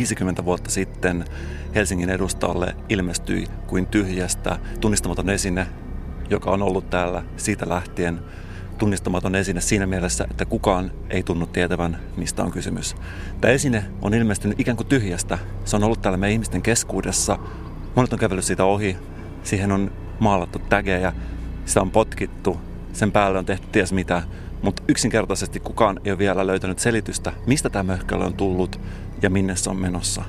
Viisikymmentä vuotta sitten Helsingin edustalle ilmestyi kuin tyhjästä tunnistamaton esine, joka on ollut täällä siitä lähtien tunnistamaton esine siinä mielessä, että kukaan ei tunnu tietävän, mistä on kysymys. Tämä esine on ilmestynyt ikään kuin tyhjästä. Se on ollut täällä meidän ihmisten keskuudessa. Monet on kävellyt siitä ohi. Siihen on maalattu tägejä. Sitä on potkittu. Sen päälle on tehty ties mitä. Mutta yksinkertaisesti kukaan ei ole vielä löytänyt selitystä, mistä tämä möhkäle on tullut ja minne se on menossa.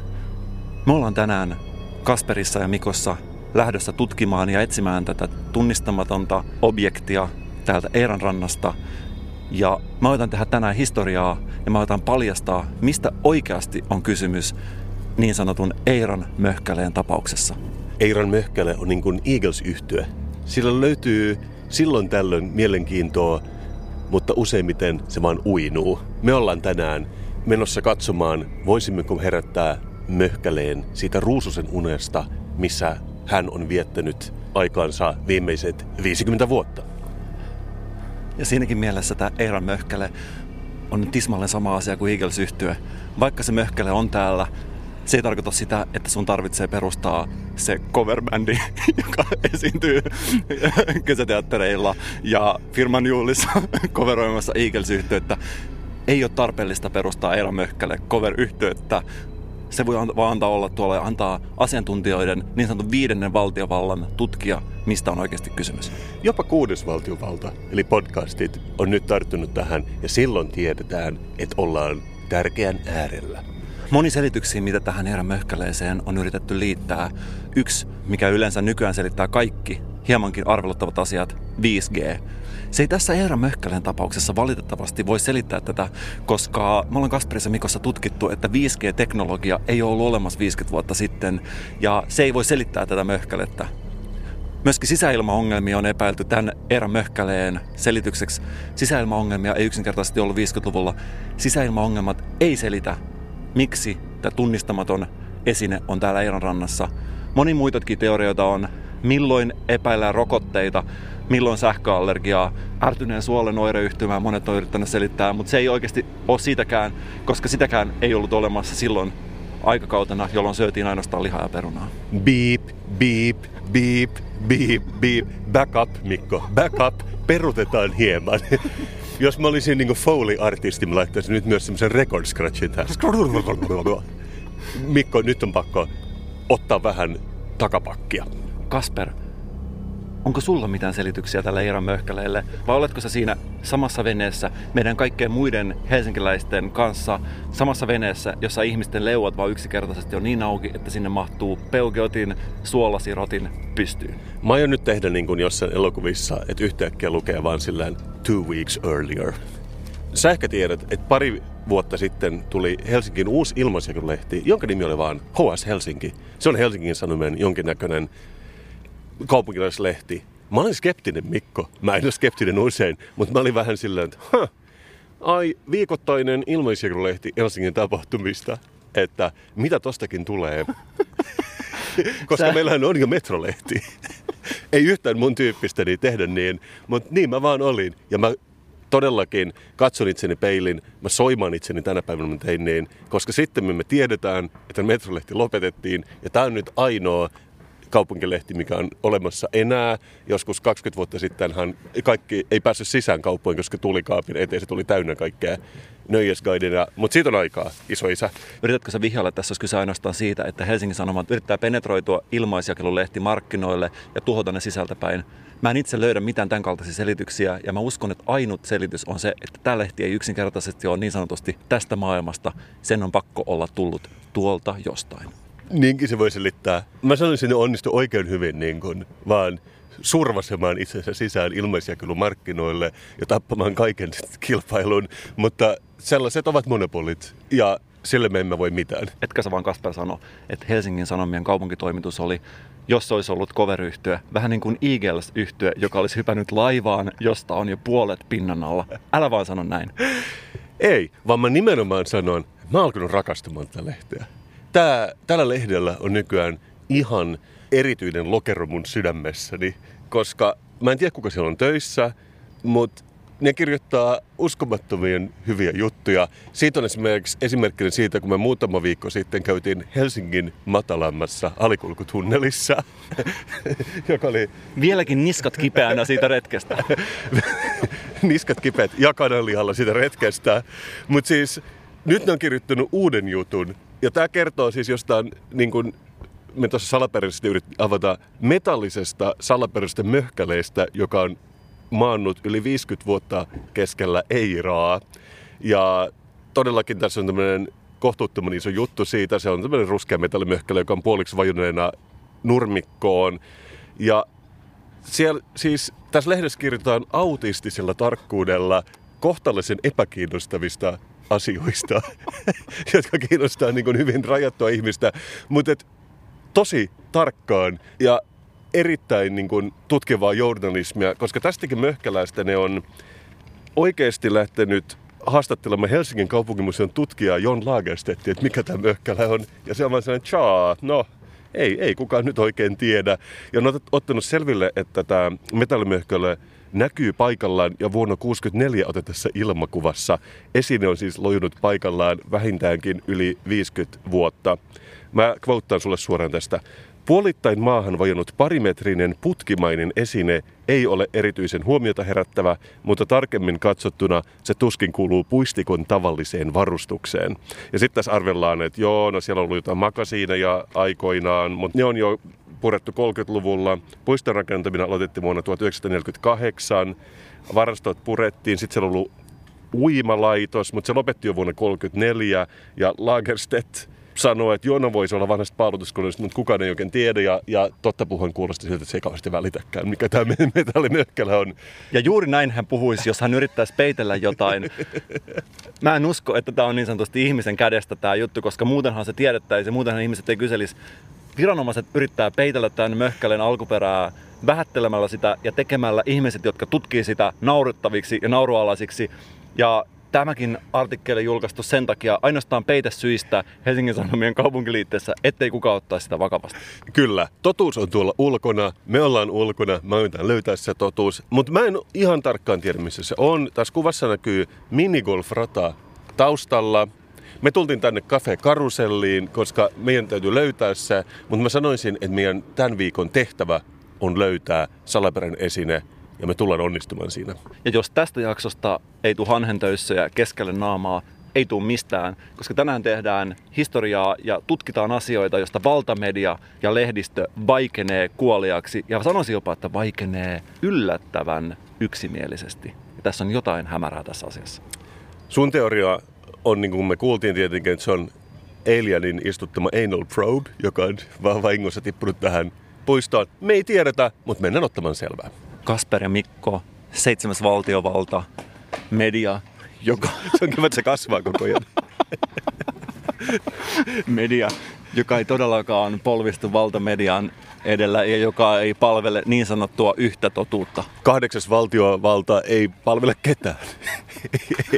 Me ollaan tänään Kasperissa ja Mikossa lähdössä tutkimaan ja etsimään tätä tunnistamatonta objektia täältä Eeran rannasta. Ja mä otan tehdä tänään historiaa ja mä otan paljastaa, mistä oikeasti on kysymys niin sanotun Eiran möhkäleen tapauksessa. Eiran möhkäle on niin kuin eagles yhtyä Sillä löytyy silloin tällöin mielenkiintoa, mutta useimmiten se vaan uinuu. Me ollaan tänään menossa katsomaan, voisimmeko herättää möhkäleen siitä ruususen unesta, missä hän on viettänyt aikaansa viimeiset 50 vuotta. Ja siinäkin mielessä tämä Eiran möhkäle on tismalleen sama asia kuin Eagles yhtye. Vaikka se möhkäle on täällä, se ei tarkoita sitä, että sun tarvitsee perustaa se coverbändi, joka esiintyy kesäteattereilla ja firman juhlissa coveroimassa Eagles-yhtiötä. Ei ole tarpeellista perustaa Eera Möhkälle cover-yhtiötä, se voi vaan antaa olla tuolla ja antaa asiantuntijoiden niin sanotun viidennen valtiovallan tutkia, mistä on oikeasti kysymys. Jopa kuudes valtiovalta, eli podcastit, on nyt tarttunut tähän ja silloin tiedetään, että ollaan tärkeän äärellä. Moni selityksiä, mitä tähän Eera Möhkäleeseen on yritetty liittää. Yksi, mikä yleensä nykyään selittää kaikki hiemankin arveluttavat asiat, 5G. Se ei tässä Eera Möhkälän tapauksessa valitettavasti voi selittää tätä, koska me ollaan Kasperissa Mikossa tutkittu, että 5G-teknologia ei ole ollut olemassa 50 vuotta sitten, ja se ei voi selittää tätä möhkälettä. Myöskin sisäilmaongelmia on epäilty tämän Eera Möhkäleen selitykseksi. Sisäilmaongelmia ei yksinkertaisesti ollut 50-luvulla. Sisäilmaongelmat ei selitä, miksi tämä tunnistamaton esine on täällä Eeran rannassa. Moni muitakin teorioita on, milloin epäillään rokotteita, milloin sähköallergiaa, ärtyneen suolen oireyhtymää monet on yrittänyt selittää, mutta se ei oikeasti ole siitäkään, koska sitäkään ei ollut olemassa silloin aikakautena, jolloin syötiin ainoastaan lihaa ja perunaa. Beep, beep, beep, beep, beep. Back up, Mikko. Back up. Perutetaan hieman. Jos mä olisin niin Foley-artisti, mä laittaisin nyt myös semmoisen record scratchin tähän. Mikko, nyt on pakko ottaa vähän takapakkia. Kasper, onko sulla mitään selityksiä tälle Iiran möhkäleelle? Vai oletko sä siinä samassa veneessä meidän kaikkien muiden helsinkiläisten kanssa, samassa veneessä, jossa ihmisten leuat vaan yksinkertaisesti on niin auki, että sinne mahtuu peugeotin, suolasirotin pystyyn? Mä aion nyt tehdä niin kuin jossain elokuvissa, että yhtäkkiä lukee vaan sillään two weeks earlier. Sä ehkä tiedät, että pari vuotta sitten tuli Helsingin uusi ilmaisjakelulehti, jonka nimi oli vaan HS Helsinki. Se on Helsingin Sanomien jonkinnäköinen kaupunkilaislehti. Mä olin skeptinen Mikko. Mä en ole skeptinen usein, mutta mä olin vähän silleen, että huh, ai viikoittainen ilmaisjakelulehti Helsingin tapahtumista, että mitä tostakin tulee. Koska Sä... meillähän on jo metrolehti. Ei yhtään mun tyyppistäni tehdä niin, mutta niin mä vaan olin. Ja mä todellakin katson itseni peilin, mä soimaan itseni tänä päivänä mä tein niin, koska sitten me tiedetään, että metrolehti lopetettiin ja tämä on nyt ainoa kaupunkilehti, mikä on olemassa enää. Joskus 20 vuotta sittenhan kaikki ei päässyt sisään kauppoihin, koska tuli kaapin eteen, se tuli täynnä kaikkea nöjesguidina. Mutta siitä on aikaa, iso isä. Yritätkö sä vihjailla, että tässä olisi kyse ainoastaan siitä, että Helsingin Sanomat yrittää penetroitua ilmaisjakelulehti markkinoille ja tuhota ne sisältäpäin? Mä en itse löydä mitään tämän kaltaisia selityksiä ja mä uskon, että ainut selitys on se, että tämä lehti ei yksinkertaisesti ole niin sanotusti tästä maailmasta. Sen on pakko olla tullut tuolta jostain. Niinkin se voi selittää. Mä sanoisin, että onnistu oikein hyvin niin kuin, vaan survasemaan itsensä sisään ilmaisjakelumarkkinoille ja tappamaan kaiken kilpailun, mutta sellaiset ovat monopolit. Ja sille me emme voi mitään. Etkä sä vaan Kasper sano, että Helsingin Sanomien kaupunkitoimitus oli, jos se olisi ollut cover vähän niin kuin eagles yhtyö joka olisi hypännyt laivaan, josta on jo puolet pinnan alla. Älä vaan sano näin. Ei, vaan mä nimenomaan sanon, mä oon alkanut rakastumaan tätä lehteä. Tää, tällä lehdellä on nykyään ihan erityinen lokero mun sydämessäni, koska mä en tiedä kuka siellä on töissä, mutta ne kirjoittaa uskomattomien hyviä juttuja. Siitä on esimerkiksi esimerkkinä siitä, kun me muutama viikko sitten käytiin Helsingin matalammassa alikulkutunnelissa, joka oli... Vieläkin niskat kipeänä siitä retkestä. niskat kipeät ja kananlihalla siitä retkestä. Mutta siis nyt ne on kirjoittanut uuden jutun. Ja tämä kertoo siis jostain niin kuin me tuossa salaperäisesti yritin avata metallisesta salaperäisestä möhkäleestä, joka on maannut yli 50 vuotta keskellä Eiraa. Ja todellakin tässä on tämmöinen kohtuuttoman iso juttu siitä. Se on tämmöinen ruskea metallimöhkäle, joka on puoliksi vajuneena nurmikkoon. Ja siellä, siis tässä lehdessä kirjoitetaan autistisella tarkkuudella kohtalaisen epäkiinnostavista asioista, jotka kiinnostaa niin kuin hyvin rajattua ihmistä, mutta tosi tarkkaan. Ja erittäin niin kuin, tutkivaa journalismia, koska tästäkin möhkäläistä ne on oikeasti lähtenyt haastattelemaan Helsingin kaupunkimuseon tutkijaa Jon Lagerstedt, että mikä tämä möhkälä on. Ja se on vaan sellainen, tjaa, no ei, ei kukaan nyt oikein tiedä. Ja on ottanut selville, että tämä metallimöhkälä näkyy paikallaan ja vuonna 1964 otetussa ilmakuvassa. Esine on siis lojunut paikallaan vähintäänkin yli 50 vuotta. Mä kvouttaan sulle suoraan tästä. Puolittain maahan vajonnut parimetrinen putkimainen esine ei ole erityisen huomiota herättävä, mutta tarkemmin katsottuna se tuskin kuuluu puistikon tavalliseen varustukseen. Ja sitten tässä arvellaan, että joo, no siellä on ollut jotain makasiineja aikoinaan, mutta ne on jo purettu 30-luvulla. Puiston rakentaminen aloitettiin vuonna 1948. Varastot purettiin, sitten siellä on ollut uimalaitos, mutta se lopetti jo vuonna 1934 ja Lagerstedt sanoo, että Jona voisi olla vanhasta paalutuskoneesta, mutta kukaan ei oikein tiedä. Ja, ja totta puhuen kuulosti siltä, että se ei kauheasti välitäkään, mikä tämä metallimökkälä on. Ja juuri näin hän puhuisi, jos hän yrittäisi peitellä jotain. Mä en usko, että tämä on niin sanotusti ihmisen kädestä tämä juttu, koska muutenhan se tiedettäisiin muutenhan ihmiset ei kyselisi. Viranomaiset yrittää peitellä tämän möhkälen alkuperää vähättelemällä sitä ja tekemällä ihmiset, jotka tutkii sitä naurettaviksi ja naurualaisiksi. Ja tämäkin artikkeli julkaistu sen takia ainoastaan peitesyistä Helsingin Sanomien kaupunkiliitteessä, ettei kukaan ottaa sitä vakavasti. Kyllä, totuus on tuolla ulkona, me ollaan ulkona, mä yritän löytää se totuus, mutta mä en ihan tarkkaan tiedä missä se on. Tässä kuvassa näkyy minigolf-rata taustalla. Me tultiin tänne Cafe Karuselliin, koska meidän täytyy löytää se, mutta mä sanoisin, että meidän tämän viikon tehtävä on löytää salaperäinen esine, ja me tullaan onnistumaan siinä. Ja jos tästä jaksosta ei tule hanhentöissä keskelle naamaa, ei tule mistään, koska tänään tehdään historiaa ja tutkitaan asioita, joista valtamedia ja lehdistö vaikenee kuoliaksi ja sanoisin jopa, että vaikenee yllättävän yksimielisesti. Ja tässä on jotain hämärää tässä asiassa. Sun teoria on, niin kuin me kuultiin tietenkin, että se on Alienin istuttama anal probe, joka on vaan vahingossa tippunut tähän puistoon. Me ei tiedetä, mutta mennään ottamaan selvää. Kasper ja Mikko, seitsemäs valtiovalta, media, joka... Se on kiva, että se kasvaa koko ajan. media, joka ei todellakaan polvistu valtamedian edellä ja joka ei palvele niin sanottua yhtä totuutta. Kahdeksas valtiovalta ei palvele ketään.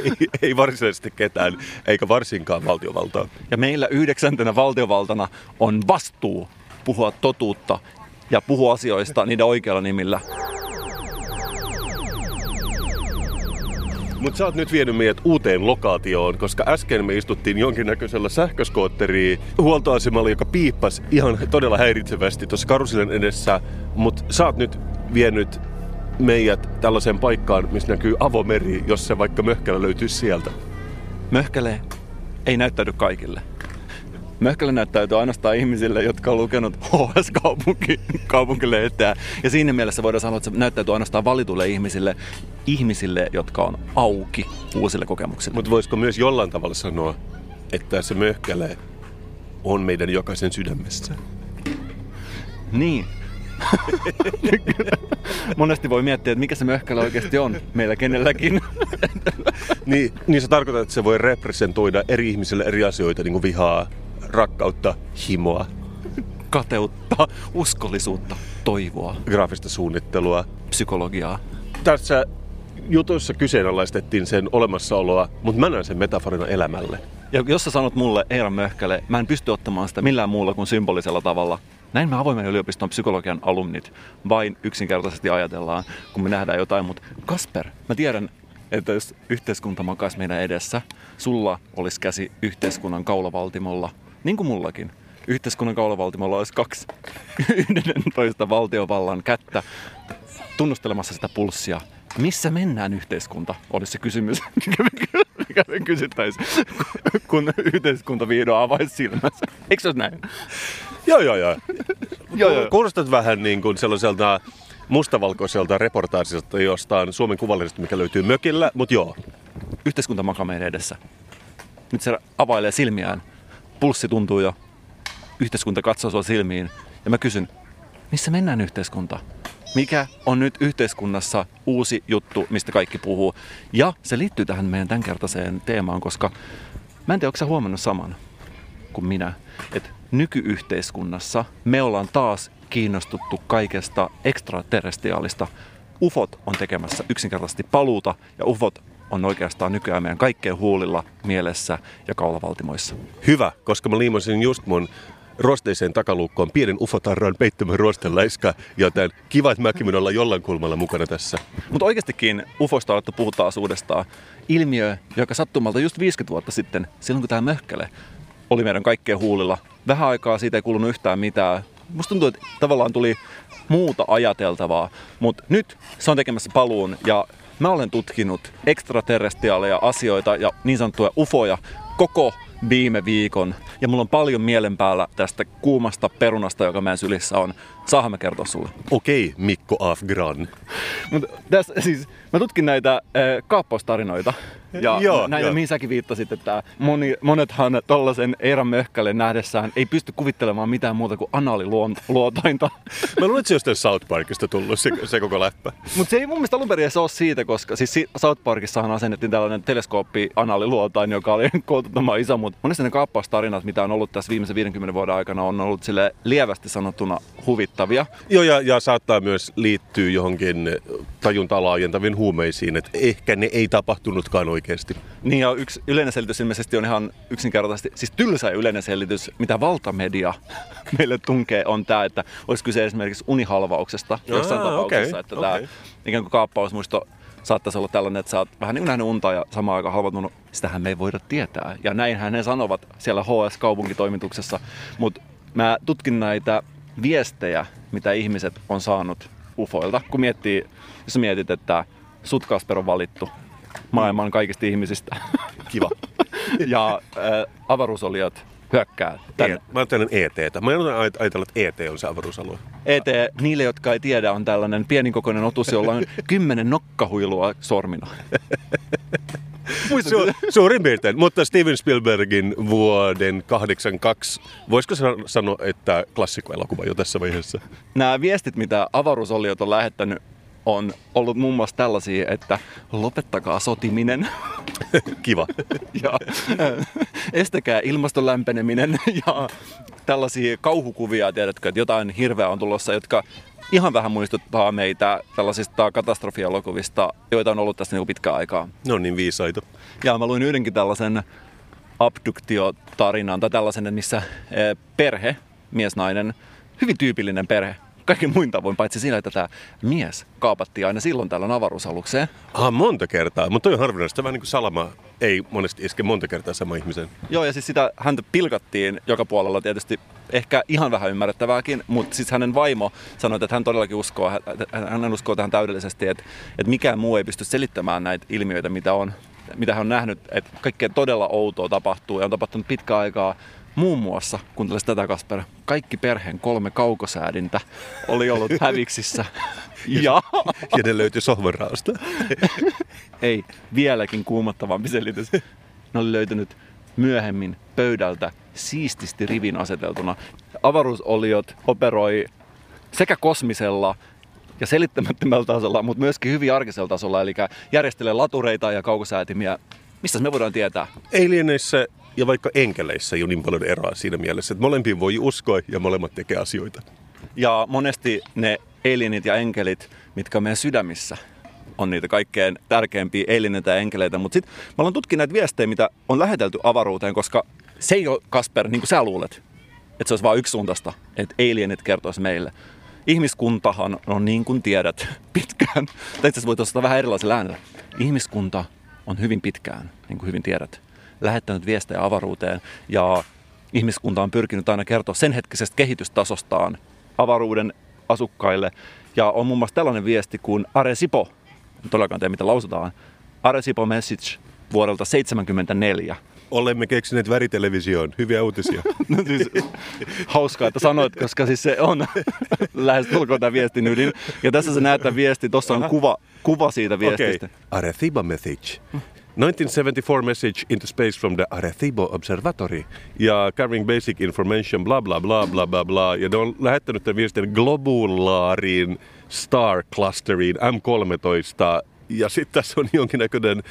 ei, ei varsinaisesti ketään, eikä varsinkaan valtiovaltaa. Ja meillä yhdeksäntenä valtiovaltana on vastuu puhua totuutta ja puhua asioista niiden oikealla nimillä. Mutta sä oot nyt vienyt meidät uuteen lokaatioon, koska äsken me istuttiin jonkinnäköisellä sähköskootteriin huoltoasemalla, joka piippas ihan todella häiritsevästi tuossa karusillen edessä. Mutta sä oot nyt vienyt meidät tällaiseen paikkaan, missä näkyy avomeri, jos se vaikka möhkälä löytyy sieltä. Möhkäle ei näyttäydy kaikille. Möhkälä näyttäytyy ainoastaan ihmisille, jotka on lukenut HS-kaupunki, kaupunkilehteä. Ja siinä mielessä voidaan sanoa, että se näyttäytyy ainoastaan valituille ihmisille, ihmisille, jotka on auki uusille kokemuksille. Mutta voisiko myös jollain tavalla sanoa, että se möhkäle on meidän jokaisen sydämessä? Niin. Monesti voi miettiä, että mikä se möhkäle oikeasti on meillä kenelläkin. niin, niin se tarkoittaa, että se voi representoida eri ihmisille eri asioita, niin kuin vihaa, rakkautta, himoa, kateutta, uskollisuutta, toivoa, graafista suunnittelua, psykologiaa. Tässä jutuissa kyseenalaistettiin sen olemassaoloa, mutta mä näen sen metaforina elämälle. Ja jos sä sanot mulle Eera Möhkäle, mä en pysty ottamaan sitä millään muulla kuin symbolisella tavalla. Näin me avoimen yliopiston psykologian alumnit vain yksinkertaisesti ajatellaan, kun me nähdään jotain. Mutta Kasper, mä tiedän, että jos yhteiskunta makaisi meidän edessä, sulla olisi käsi yhteiskunnan kaulavaltimolla, niin kuin mullakin. Yhteiskunnan kaulavaltimolla olisi kaksi toista valtiovallan kättä tunnustelemassa sitä pulssia. Missä mennään yhteiskunta, olisi se kysymys, mikä me kysyttäisiin, kun yhteiskunta vihdoin avaisi silmänsä. Eikö se ole näin? Joo, joo, joo. Joo, joo. Kuulostat vähän niin kuin sellaiselta mustavalkoiselta reportaasilta jostain Suomen kuvallisesta, mikä löytyy mökillä, mutta joo. Yhteiskunta makaa meidän edessä. Nyt se availee silmiään. Pulssi tuntuu jo. Yhteiskunta katsoo sua silmiin. Ja mä kysyn, missä mennään yhteiskunta? Mikä on nyt yhteiskunnassa uusi juttu, mistä kaikki puhuu? Ja se liittyy tähän meidän tämänkertaiseen teemaan, koska mä en tiedä, onko sä huomannut saman kuin minä, että nykyyhteiskunnassa me ollaan taas kiinnostuttu kaikesta ekstraterrestriaalista. UFOt on tekemässä yksinkertaisesti paluuta ja UFOt on oikeastaan nykyään meidän kaikkeen huulilla, mielessä ja kaulavaltimoissa. Hyvä, koska mä liimasin just mun rosteiseen takaluukkoon pienen ufotarran peittämän rosteläiskä, joten kiva, että mäkin olla jollain kulmalla mukana tässä. Mutta oikeastikin UFOsta on alettu puhutaan uudestaan. Ilmiö, joka sattumalta just 50 vuotta sitten, silloin kun tämä möhkäle oli meidän kaikkeen huulilla. Vähän aikaa siitä ei kuulunut yhtään mitään. Musta tuntuu, että tavallaan tuli muuta ajateltavaa, mutta nyt se on tekemässä paluun ja mä olen tutkinut ekstraterrestriaaleja asioita ja niin sanottuja ufoja koko viime viikon. Ja mulla on paljon mielen päällä tästä kuumasta perunasta, joka meidän sylissä on. Saahan mä kertoa sulle? Okei, Mikko Afgran. Mut tässä, siis, mä tutkin näitä äh, kaappaustarinoita. Ja joo, näitä, joo. mihin säkin viittasit, että moni, monethan tollasen Eera Möhkälen nähdessään ei pysty kuvittelemaan mitään muuta kuin anaaliluotainta. Mä luulen, että se jostain South Parkista tullut se, se koko läppä. Mutta se ei mun mielestä alun perin edes ole siitä, koska siis si- South Parkissahan asennettiin tällainen teleskooppi anaaliluotain, joka oli kouluttamaan iso, mutta monesti ne kaappaustarinat, mitä on ollut tässä viimeisen 50 vuoden aikana, on ollut sille lievästi sanottuna huvittavia. Joo, ja, ja saattaa myös liittyä johonkin tajuntaa laajentaviin huumeisiin, että ehkä ne ei tapahtunutkaan oikeasti. Niin ja yksi yleinen selitys ilmeisesti on ihan yksinkertaisesti, siis tylsä yleinen selitys, mitä valtamedia meille tunkee, on tämä, että olisi kyse esimerkiksi unihalvauksesta jossain Aa, tapauksessa, okei, että okei. tämä ikään kuin kaappausmuisto saattaisi olla tällainen, että sä oot vähän niin nähnyt unta ja samaan aikaan halvautunut. Sitähän me ei voida tietää. Ja näinhän ne sanovat siellä HS-kaupunkitoimituksessa. Mutta mä tutkin näitä viestejä, mitä ihmiset on saanut ufoilta. Kun miettii, jos mietit, että sut Kasper on valittu maailman kaikista ihmisistä. Kiva. ja äh, avaruusolijat hyökkää tänne. E- mä ajattelen ETtä. Mä en ajatella, että ET on se avaruusalue. ET, niille jotka ei tiedä, on tällainen pienikokoinen otus, jolla on kymmenen nokkahuilua sormina. Su- suurin piirtein. Mutta Steven Spielbergin vuoden 82, voisiko sa- sanoa, että klassikkoelokuva jo tässä vaiheessa? Nämä viestit, mitä avaruusoliot on lähettänyt, on ollut muun muassa tällaisia, että lopettakaa sotiminen Kiva. ja äh, estäkää ilmaston lämpeneminen ja tällaisia kauhukuvia, tiedätkö, että jotain hirveää on tulossa, jotka ihan vähän muistuttaa meitä tällaisista katastrofielokuvista, joita on ollut tässä niin pitkään aikaa. Ne on niin viisaita. Ja mä luin yhdenkin tällaisen abduktiotarinan tai tällaisen, missä eh, perhe, mies-nainen, hyvin tyypillinen perhe, kaiken muin tavoin, paitsi siinä, että tämä mies kaapattiin aina silloin tällöin avaruusalukseen. Ah, monta kertaa. Mutta toi on harvinaista. Vähän niin kuin salama ei monesti iske monta kertaa sama ihmisen. Joo, ja siis sitä häntä pilkattiin joka puolella tietysti ehkä ihan vähän ymmärrettävääkin, mutta siis hänen vaimo sanoi, että hän todellakin uskoo, hän- hän uskoo tähän täydellisesti, että, että mikään muu ei pysty selittämään näitä ilmiöitä, mitä on, mitä hän on nähnyt, että kaikkea todella outoa tapahtuu ja on tapahtunut pitkä aikaa. Muun muassa, kuuntelisi tätä Kasper, kaikki perheen kolme kaukosäädintä oli ollut häviksissä. Ja Ja ne löytyi sohvanraosta. ei, vieläkin kuumottavampi selitys. Ne oli löytynyt myöhemmin pöydältä siististi rivin aseteltuna. Avaruusoliot operoi sekä kosmisella ja selittämättömällä tasolla, mutta myöskin hyvin arkisella tasolla, eli järjestelee latureita ja kaukosäätimiä. Mistä me voidaan tietää? Alieneissä ja vaikka enkeleissä ei ole niin paljon eroa siinä mielessä, että molempiin voi uskoa ja molemmat tekee asioita. Ja monesti ne alienit ja enkelit, mitkä on meidän sydämissä, on niitä kaikkein tärkeimpiä alienita ja enkeleitä. Mutta sitten mä olen tutkinut näitä viestejä, mitä on lähetelty avaruuteen, koska se ei ole, Kasper, niin kuin sä luulet, että se olisi vain yksisuuntaista, että alienit kertoisi meille. Ihmiskuntahan on niin kuin tiedät pitkään, tai itse asiassa voitaisiin vähän erilaisella äänellä. Ihmiskunta on hyvin pitkään, niin kuin hyvin tiedät, lähettänyt viestejä avaruuteen ja ihmiskunta on pyrkinyt aina kertoa sen hetkisestä kehitystasostaan avaruuden asukkaille. Ja on muun muassa tällainen viesti kuin Arecibo, en todellakaan tiedä mitä lausutaan, Arecibo Message vuodelta 1974. Olemme keksineet väritelevisioon. Hyviä uutisia. No siis, hauskaa, että sanoit, koska siis se on lähes tulkoon tämä viestin ydin. Ja tässä sä näet tämän viesti, tuossa on kuva, kuva siitä viestistä. Okay. Arecibo message. 1974 message into space from the Arecibo Observatory ja carrying basic information bla bla bla bla bla bla ja ne on lähettänyt tämän viestin globulaariin star clusteriin M13 ja sitten tässä on jonkinnäköinen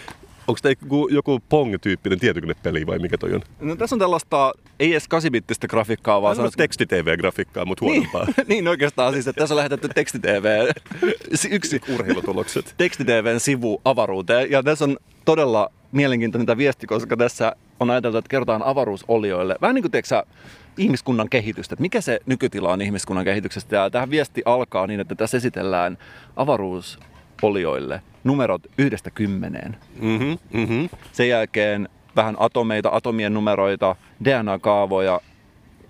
Onko tämä joku, joku Pong-tyyppinen tietokonepeli vai mikä toi on? No tässä on tällaista, ei edes 8-bittistä grafiikkaa, vaan se on teksti-tv-grafiikkaa, mutta huonompaa. Niin, niin oikeastaan siis, että tässä on lähetetty teksti-tv, yksi urheilutulokset. Teksti-tvn sivu avaruuteen. Ja tässä on todella mielenkiintoinen tämä viesti, koska tässä on ajateltu, että kerrotaan avaruusolioille. Vähän niin kuin teeksä, ihmiskunnan kehitystä, että mikä se nykytila on ihmiskunnan kehityksestä. Ja tähän viesti alkaa niin, että tässä esitellään avaruusolioille numerot yhdestä kymmeneen. Mm-hmm, mm-hmm. Sen jälkeen vähän atomeita, atomien numeroita, DNA-kaavoja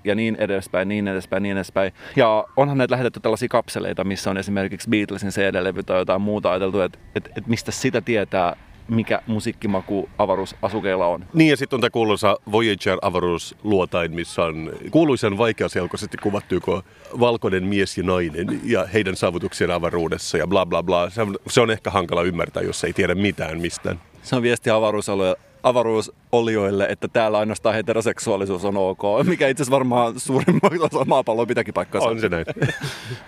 ja niin edespäin, niin edespäin, niin edespäin. Ja onhan näitä lähetetty tällaisia kapseleita, missä on esimerkiksi Beatlesin CD-levy tai jotain muuta ajateltu, että, että, että mistä sitä tietää, mikä musiikkimaku avaruusasukeilla on. Niin ja sitten on tämä kuuluisa Voyager-avaruusluotain, missä on kuuluisen vaikeaselkoisesti kuvattu joko valkoinen mies ja nainen ja heidän saavutuksien avaruudessa ja bla bla bla. Se on, se on ehkä hankala ymmärtää, jos ei tiedä mitään mistään. Se on viesti avaruusalueelle avaruusolioille, että täällä ainoastaan heteroseksuaalisuus on ok, mikä itse asiassa varmaan suurimman osa maapalloa pitääkin paikkansa. On se näin.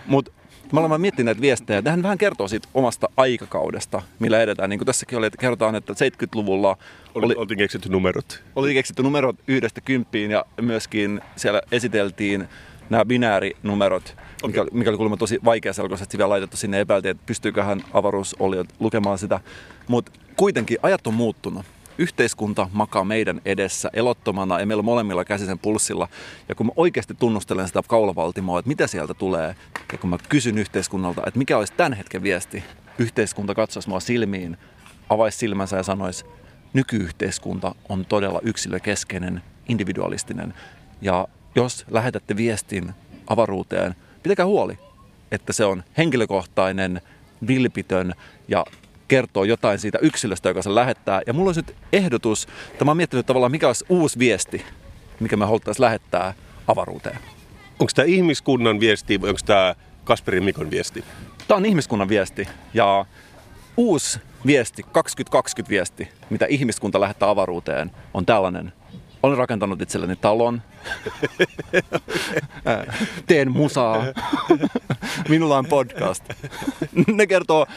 Mutta mä olen miettinyt näitä viestejä. Tähän vähän kertoo siitä omasta aikakaudesta, millä edetään. Niin kuin tässäkin oli, että kerrotaan, että 70-luvulla oli, oli, oltiin keksitty numerot. Oli keksitty numerot yhdestä kymppiin ja myöskin siellä esiteltiin nämä binäärinumerot, okay. mikä, mikä oli kuulemma tosi vaikeaselkoisesti vielä laitettu sinne. Epäiltiin, että pystyyköhän avaruusoliot lukemaan sitä. Mutta kuitenkin ajat on muuttunut yhteiskunta makaa meidän edessä elottomana ja meillä on molemmilla käsisen pulssilla. Ja kun mä oikeasti tunnustelen sitä kaulavaltimoa, että mitä sieltä tulee, ja kun mä kysyn yhteiskunnalta, että mikä olisi tämän hetken viesti, yhteiskunta katsoisi mua silmiin, avaisi silmänsä ja sanoisi, nykyyhteiskunta on todella yksilökeskeinen, individualistinen. Ja jos lähetätte viestin avaruuteen, pitäkää huoli, että se on henkilökohtainen, vilpitön ja kertoo jotain siitä yksilöstä, joka se lähettää. Ja mulla olisi nyt ehdotus, että mä oon miettinyt tavallaan, mikä olisi uusi viesti, mikä me haluttaisiin lähettää avaruuteen. Onko tämä ihmiskunnan viesti vai onko tämä Kasperin Mikon viesti? Tämä on ihmiskunnan viesti ja uusi viesti, 2020 viesti, mitä ihmiskunta lähettää avaruuteen, on tällainen. Olen rakentanut itselleni talon. Teen musaa. Minulla on podcast. Ne kertoo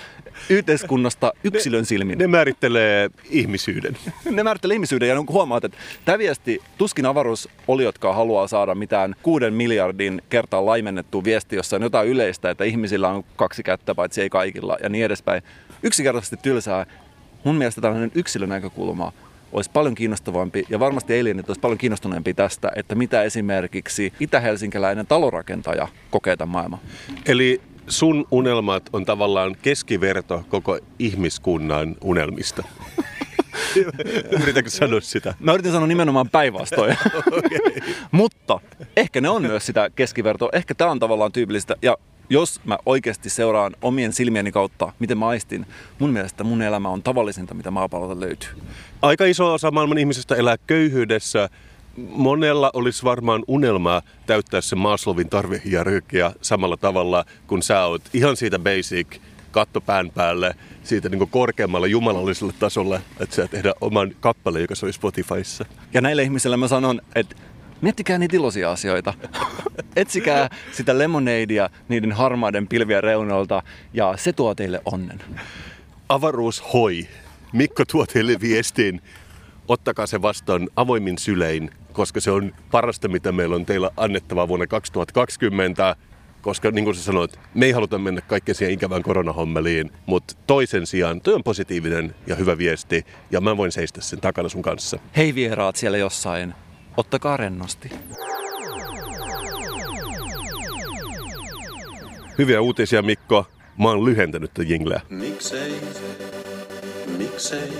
yhteiskunnasta yksilön silmin. Ne, ne määrittelee ihmisyyden. ne määrittelee ihmisyyden ja huomaat, että tämä viesti tuskin avaruusoliotkaan haluaa saada mitään kuuden miljardin kertaa laimennettua viesti, jossa on jotain yleistä, että ihmisillä on kaksi kättä, paitsi ei kaikilla ja niin edespäin. Yksinkertaisesti tylsää. Mun mielestä tällainen yksilön näkökulma olisi paljon kiinnostavampi ja varmasti alienit olisi paljon kiinnostuneempi tästä, että mitä esimerkiksi itä-helsinkiläinen talorakentaja kokee tämän maailman. Eli sun unelmat on tavallaan keskiverto koko ihmiskunnan unelmista. Yritätkö sanoa sitä? Mä yritin sanoa nimenomaan päinvastoin. okay. Mutta ehkä ne on myös sitä keskivertoa. Ehkä tämä on tavallaan tyypillistä. Ja jos mä oikeasti seuraan omien silmieni kautta, miten mä aistin, mun mielestä mun elämä on tavallisinta, mitä maapallolta löytyy. Aika iso osa maailman ihmisistä elää köyhyydessä. Monella olisi varmaan unelmaa täyttää se Maslowin tarvehierarkia samalla tavalla, kun sä oot ihan siitä basic katto pään päälle, siitä niin korkeammalle jumalalliselle tasolle, että sä tehdä oman kappaleen, joka soi Spotifyssa. Ja näille ihmisille mä sanon, että Miettikää niitä iloisia asioita. Etsikää sitä lemonadea niiden harmaiden pilvien reunalta ja se tuo teille onnen. Avaruus hoi. Mikko tuo teille viestin. Ottakaa se vastaan avoimin sylein, koska se on parasta, mitä meillä on teillä annettavaa vuonna 2020 koska niin kuin sä sanoit, me ei haluta mennä kaikkeen siihen ikävään koronahommeliin, mutta toisen sijaan toi on positiivinen ja hyvä viesti, ja mä voin seistä sen takana sun kanssa. Hei vieraat siellä jossain, ottakaa rennosti. Hyviä uutisia, Mikko. Mä oon lyhentänyt tätä jingleä. Miksei, miksei,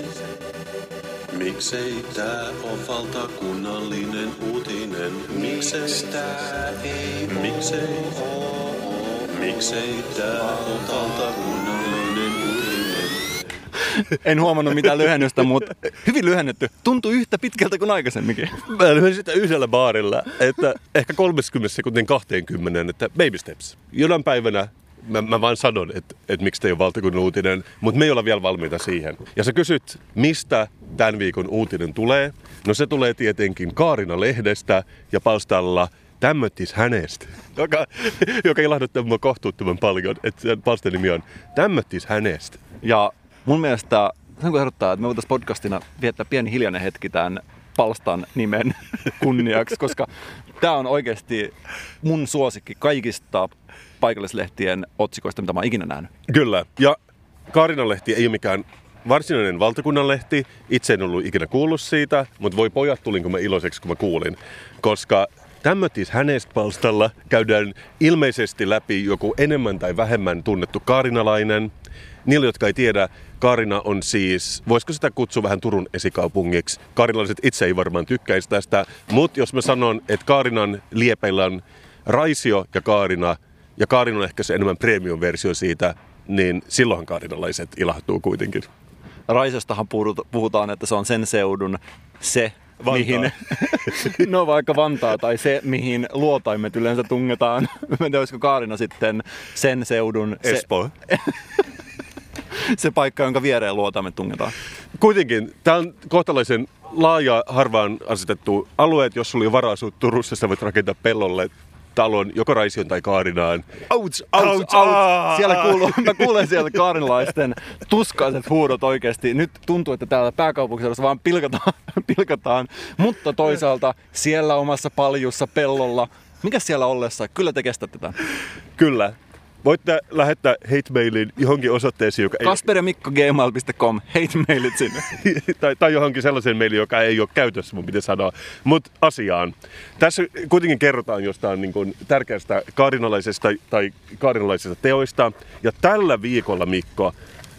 miksei tää on valtakunnallinen uutinen? Miksei tää ei miksei, miksei tää on valtakunnallinen uutinen? En huomannut mitään lyhennystä, mutta hyvin lyhennetty. Tuntui yhtä pitkältä kuin aikaisemminkin. Mä lyhyen sitä yhdellä baarilla, että ehkä 30 sekuntin 20, että baby steps. Jonain päivänä mä, mä vaan sanon, että, että miksi ei ole valtakunnan uutinen, mutta me ei olla vielä valmiita siihen. Ja sä kysyt, mistä tämän viikon uutinen tulee? No se tulee tietenkin Kaarina-lehdestä ja palstalla Tämmöttis hänestä, joka, joka ilahduttaa mua kohtuuttoman paljon, että sen palstan nimi on Tämmöttis hänestä. Ja mun mielestä sen kun että me voitaisiin podcastina viettää pieni hiljainen hetki tämän palstan nimen kunniaksi, koska tämä on oikeasti mun suosikki kaikista paikallislehtien otsikoista, mitä mä oon ikinä nähnyt. Kyllä, ja Kaarinalehti ei ole mikään varsinainen valtakunnanlehti. Itse en ollut ikinä kuullut siitä, mutta voi pojat tulinko mä iloiseksi, kun mä kuulin. Koska tämmötis hänestä palstalla käydään ilmeisesti läpi joku enemmän tai vähemmän tunnettu kaarinalainen. Niille, jotka ei tiedä, Kaarina on siis, voisiko sitä kutsua vähän Turun esikaupungiksi? Kaarinalaiset itse ei varmaan tykkäisi tästä, mutta jos mä sanon, että Kaarinan liepeillä on Raisio ja Kaarina, ja Kaarina on ehkä se enemmän premium-versio siitä, niin silloinhan kaarinalaiset ilahtuu kuitenkin. Raisestahan puhutaan, että se on sen seudun se, Vantaa. mihin, no vaikka Vantaa tai se, mihin luotaimet yleensä tungetaan. Mä en tiedä, olisiko Kaarina sitten sen seudun se, Espoo. se paikka, jonka viereen luotaimet tungetaan. Kuitenkin, tämä on kohtalaisen laaja, harvaan asetettu alue, että jos sulla on varaa Turussa, sä voit rakentaa pellolle talon, joko Raision tai Kaarinaan. Ouch, ouch, ouch. Siellä kuuluu, mä kuulen siellä kaarinlaisten tuskaiset huudot oikeasti. Nyt tuntuu, että täällä pääkaupunkiseudussa vaan pilkataan, pilkataan. Mutta toisaalta siellä omassa paljussa pellolla, mikä siellä ollessa, kyllä te kestätte tämän. Kyllä. Voitte lähettää hate mailin johonkin osoitteeseen, joka Kasper ja Mikko gmail.com, hate mailit sinne. ei, tai, tai johonkin sellaisen mailin, joka ei ole käytössä, mun pitäisi sanoa. Mutta asiaan. Tässä kuitenkin kerrotaan jostain niin kuin tärkeästä kaarinalaisesta tai kaarinalaisesta teoista. Ja tällä viikolla, Mikko,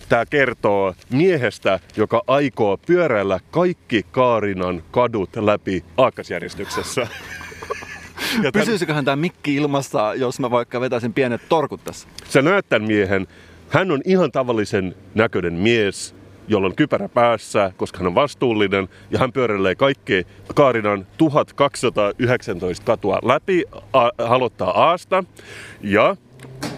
tämä kertoo miehestä, joka aikoo pyöräillä kaikki Kaarinan kadut läpi aakkasjärjestyksessä. Pysyisiköhän tämä mikki ilmassa, jos mä vaikka vetäisin pienet torkut tässä? sä näet tämän miehen. Hän on ihan tavallisen näköinen mies, jolla on kypärä päässä, koska hän on vastuullinen. Ja hän pyöräilee kaikki Kaarinan 1219 katua läpi, a- halottaa Aasta. Ja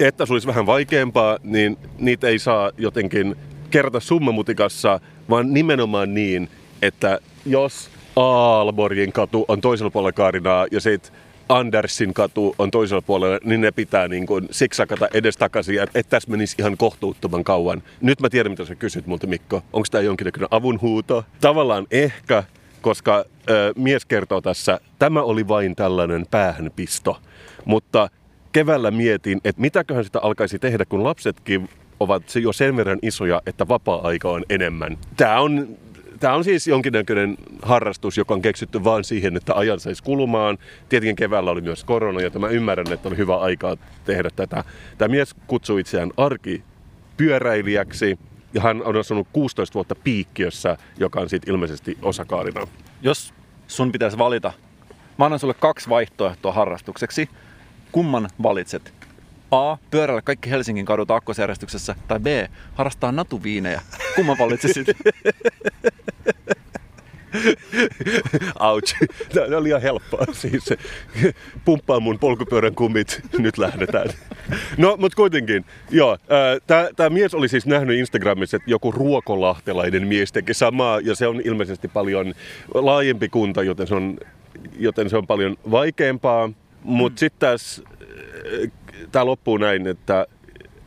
että se olisi vähän vaikeampaa, niin niitä ei saa jotenkin kerta summamutikassa, vaan nimenomaan niin, että jos Aalborgin katu on toisella puolella Kaarinaa ja sitten Andersin katu on toisella puolella, niin ne pitää niin kuin siksakata edestakaisin, että et tässä menisi ihan kohtuuttoman kauan. Nyt mä tiedän, mitä sä kysyt multa, Mikko. Onko tämä jonkinnäköinen avunhuuto? Tavallaan ehkä, koska ö, mies kertoo tässä, tämä oli vain tällainen päähänpisto. Mutta keväällä mietin, että mitäköhän sitä alkaisi tehdä, kun lapsetkin ovat jo sen verran isoja, että vapaa-aika on enemmän. Tämä on, tämä on siis jonkinnäköinen harrastus, joka on keksitty vain siihen, että ajan saisi kulumaan. Tietenkin keväällä oli myös korona, ja mä ymmärrän, että oli hyvä aikaa tehdä tätä. Tämä mies kutsui itseään arkipyöräilijäksi, ja hän on asunut 16 vuotta Piikkiössä, joka on sitten ilmeisesti osa Kaarinaa. Jos sun pitäisi valita, mä annan sulle kaksi vaihtoehtoa harrastukseksi. Kumman valitset? A. Pyöräillä kaikki Helsingin kadut aakkosjärjestyksessä. Tai B. Harrastaa natuviinejä. Kumman valitsisit? Ouch. Tämä oli ihan helppoa. Siis pumppaa mun polkupyörän kummit, nyt lähdetään. No, mutta kuitenkin, joo. Tämä mies oli siis nähnyt Instagramissa, että joku ruokolahtelainen mies teki samaa, ja se on ilmeisesti paljon laajempi kunta, joten se on joten se on paljon vaikeampaa. Mutta sitten taas tämä loppuu näin, että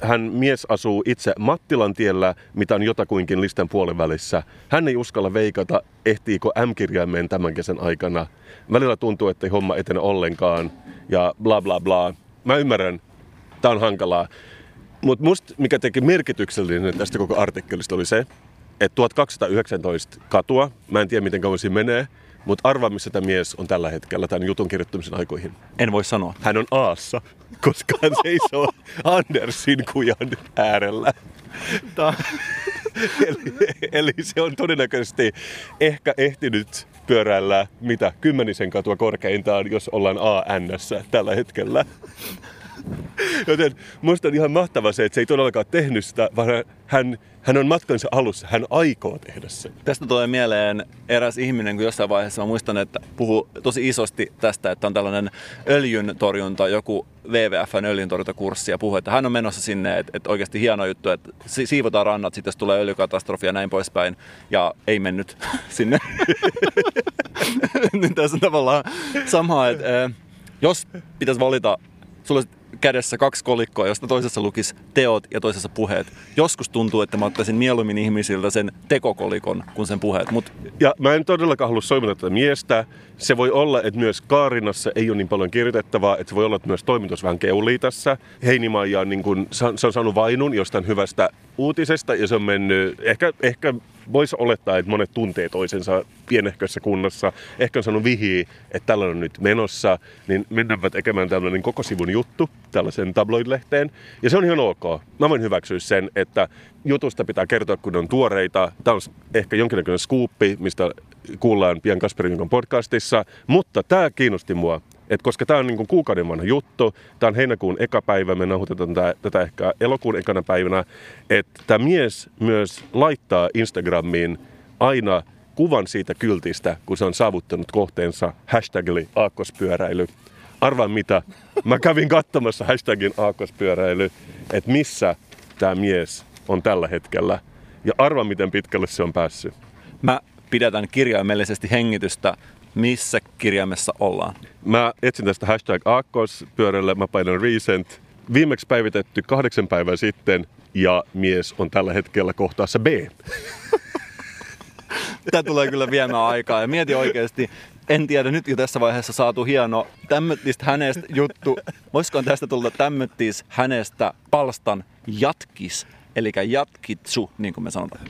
hän mies asuu itse Mattilan tiellä, mitä on jotakuinkin listan puolen välissä. Hän ei uskalla veikata, ehtiikö M-kirjaimeen tämän kesän aikana. Välillä tuntuu, että ei homma etene ollenkaan ja bla bla bla. Mä ymmärrän, tämä on hankalaa. Mutta musta mikä teki merkityksellinen tästä koko artikkelista oli se, että 1219 katua, mä en tiedä miten kauan siinä menee, mutta arvaa, missä tämä mies on tällä hetkellä tämän jutun kirjoittamisen aikoihin. En voi sanoa. Hän on Aassa, koska hän seisoo Andersin kujan äärellä. Tää, Eli, eli se on todennäköisesti ehkä ehtinyt pyöräillä mitä kymmenisen katua korkeintaan, jos ollaan ANS tällä hetkellä. Joten musta on ihan mahtavaa se, että se ei todellakaan tehnyt sitä, vaan hän, hän on matkansa alussa, hän aikoo tehdä sen. Tästä tulee mieleen eräs ihminen, kun jossain vaiheessa mä muistan, että puhuu tosi isosti tästä, että on tällainen öljyntorjunta, joku WWFn öljyntorjuntakurssi ja puhuu, että hän on menossa sinne, että, että oikeasti hieno juttu, että si- siivotaan rannat, sitten jos tulee öljykatastrofi ja näin poispäin, ja ei mennyt sinne. niin tässä on tavallaan sama, että äh, jos pitäisi valita, sulla olisi kädessä kaksi kolikkoa, josta toisessa lukisi teot ja toisessa puheet. Joskus tuntuu, että mä ottaisin mieluummin ihmisiltä sen tekokolikon kuin sen puheet, mutta Ja mä en todellakaan halua soimata tätä miestä. Se voi olla, että myös Kaarinassa ei ole niin paljon kirjoitettavaa, että se voi olla, että myös toimitus vähän keulii tässä. Heinimaija on, niin kuin, se on saanut vainun jostain hyvästä uutisesta ja se on mennyt, ehkä, ehkä voisi olettaa, että monet tuntee toisensa pienehkössä kunnassa. Ehkä on saanut vihiä, että tällainen on nyt menossa, niin mennäänpä tekemään tällainen koko sivun juttu tällaisen tabloid-lehteen. Ja se on ihan ok. Mä voin hyväksyä sen, että jutusta pitää kertoa, kun on tuoreita. Tämä on ehkä jonkinnäköinen skuuppi, mistä kuullaan pian Kasperin podcastissa. Mutta tämä kiinnosti mua. Et koska tämä on niin kuukauden vanha juttu, tämä on heinäkuun eka päivä, me nauhoitetaan tätä, tätä ehkä elokuun ekana päivänä, että tämä mies myös laittaa Instagramiin aina kuvan siitä kyltistä, kun se on saavuttanut kohteensa hashtagili aakkospyöräily. Arvaa mitä, mä kävin katsomassa hashtagin aakkospyöräily, että missä tämä mies on tällä hetkellä. Ja arvaa miten pitkälle se on päässyt. mä pidätän kirjaimellisesti hengitystä, missä kirjaimessa ollaan. Mä etsin tästä hashtag aakkospyörällä, mä painan recent. Viimeksi päivitetty kahdeksan päivää sitten ja mies on tällä hetkellä kohtaassa B. Tämä tulee kyllä viemään aikaa ja mieti oikeasti, en tiedä, nyt jo tässä vaiheessa saatu hieno tämmöttistä hänestä juttu. Voisikohan tästä tulla tämmöttis hänestä palstan jatkis, eli jatkitsu, niin kuin me sanotaan.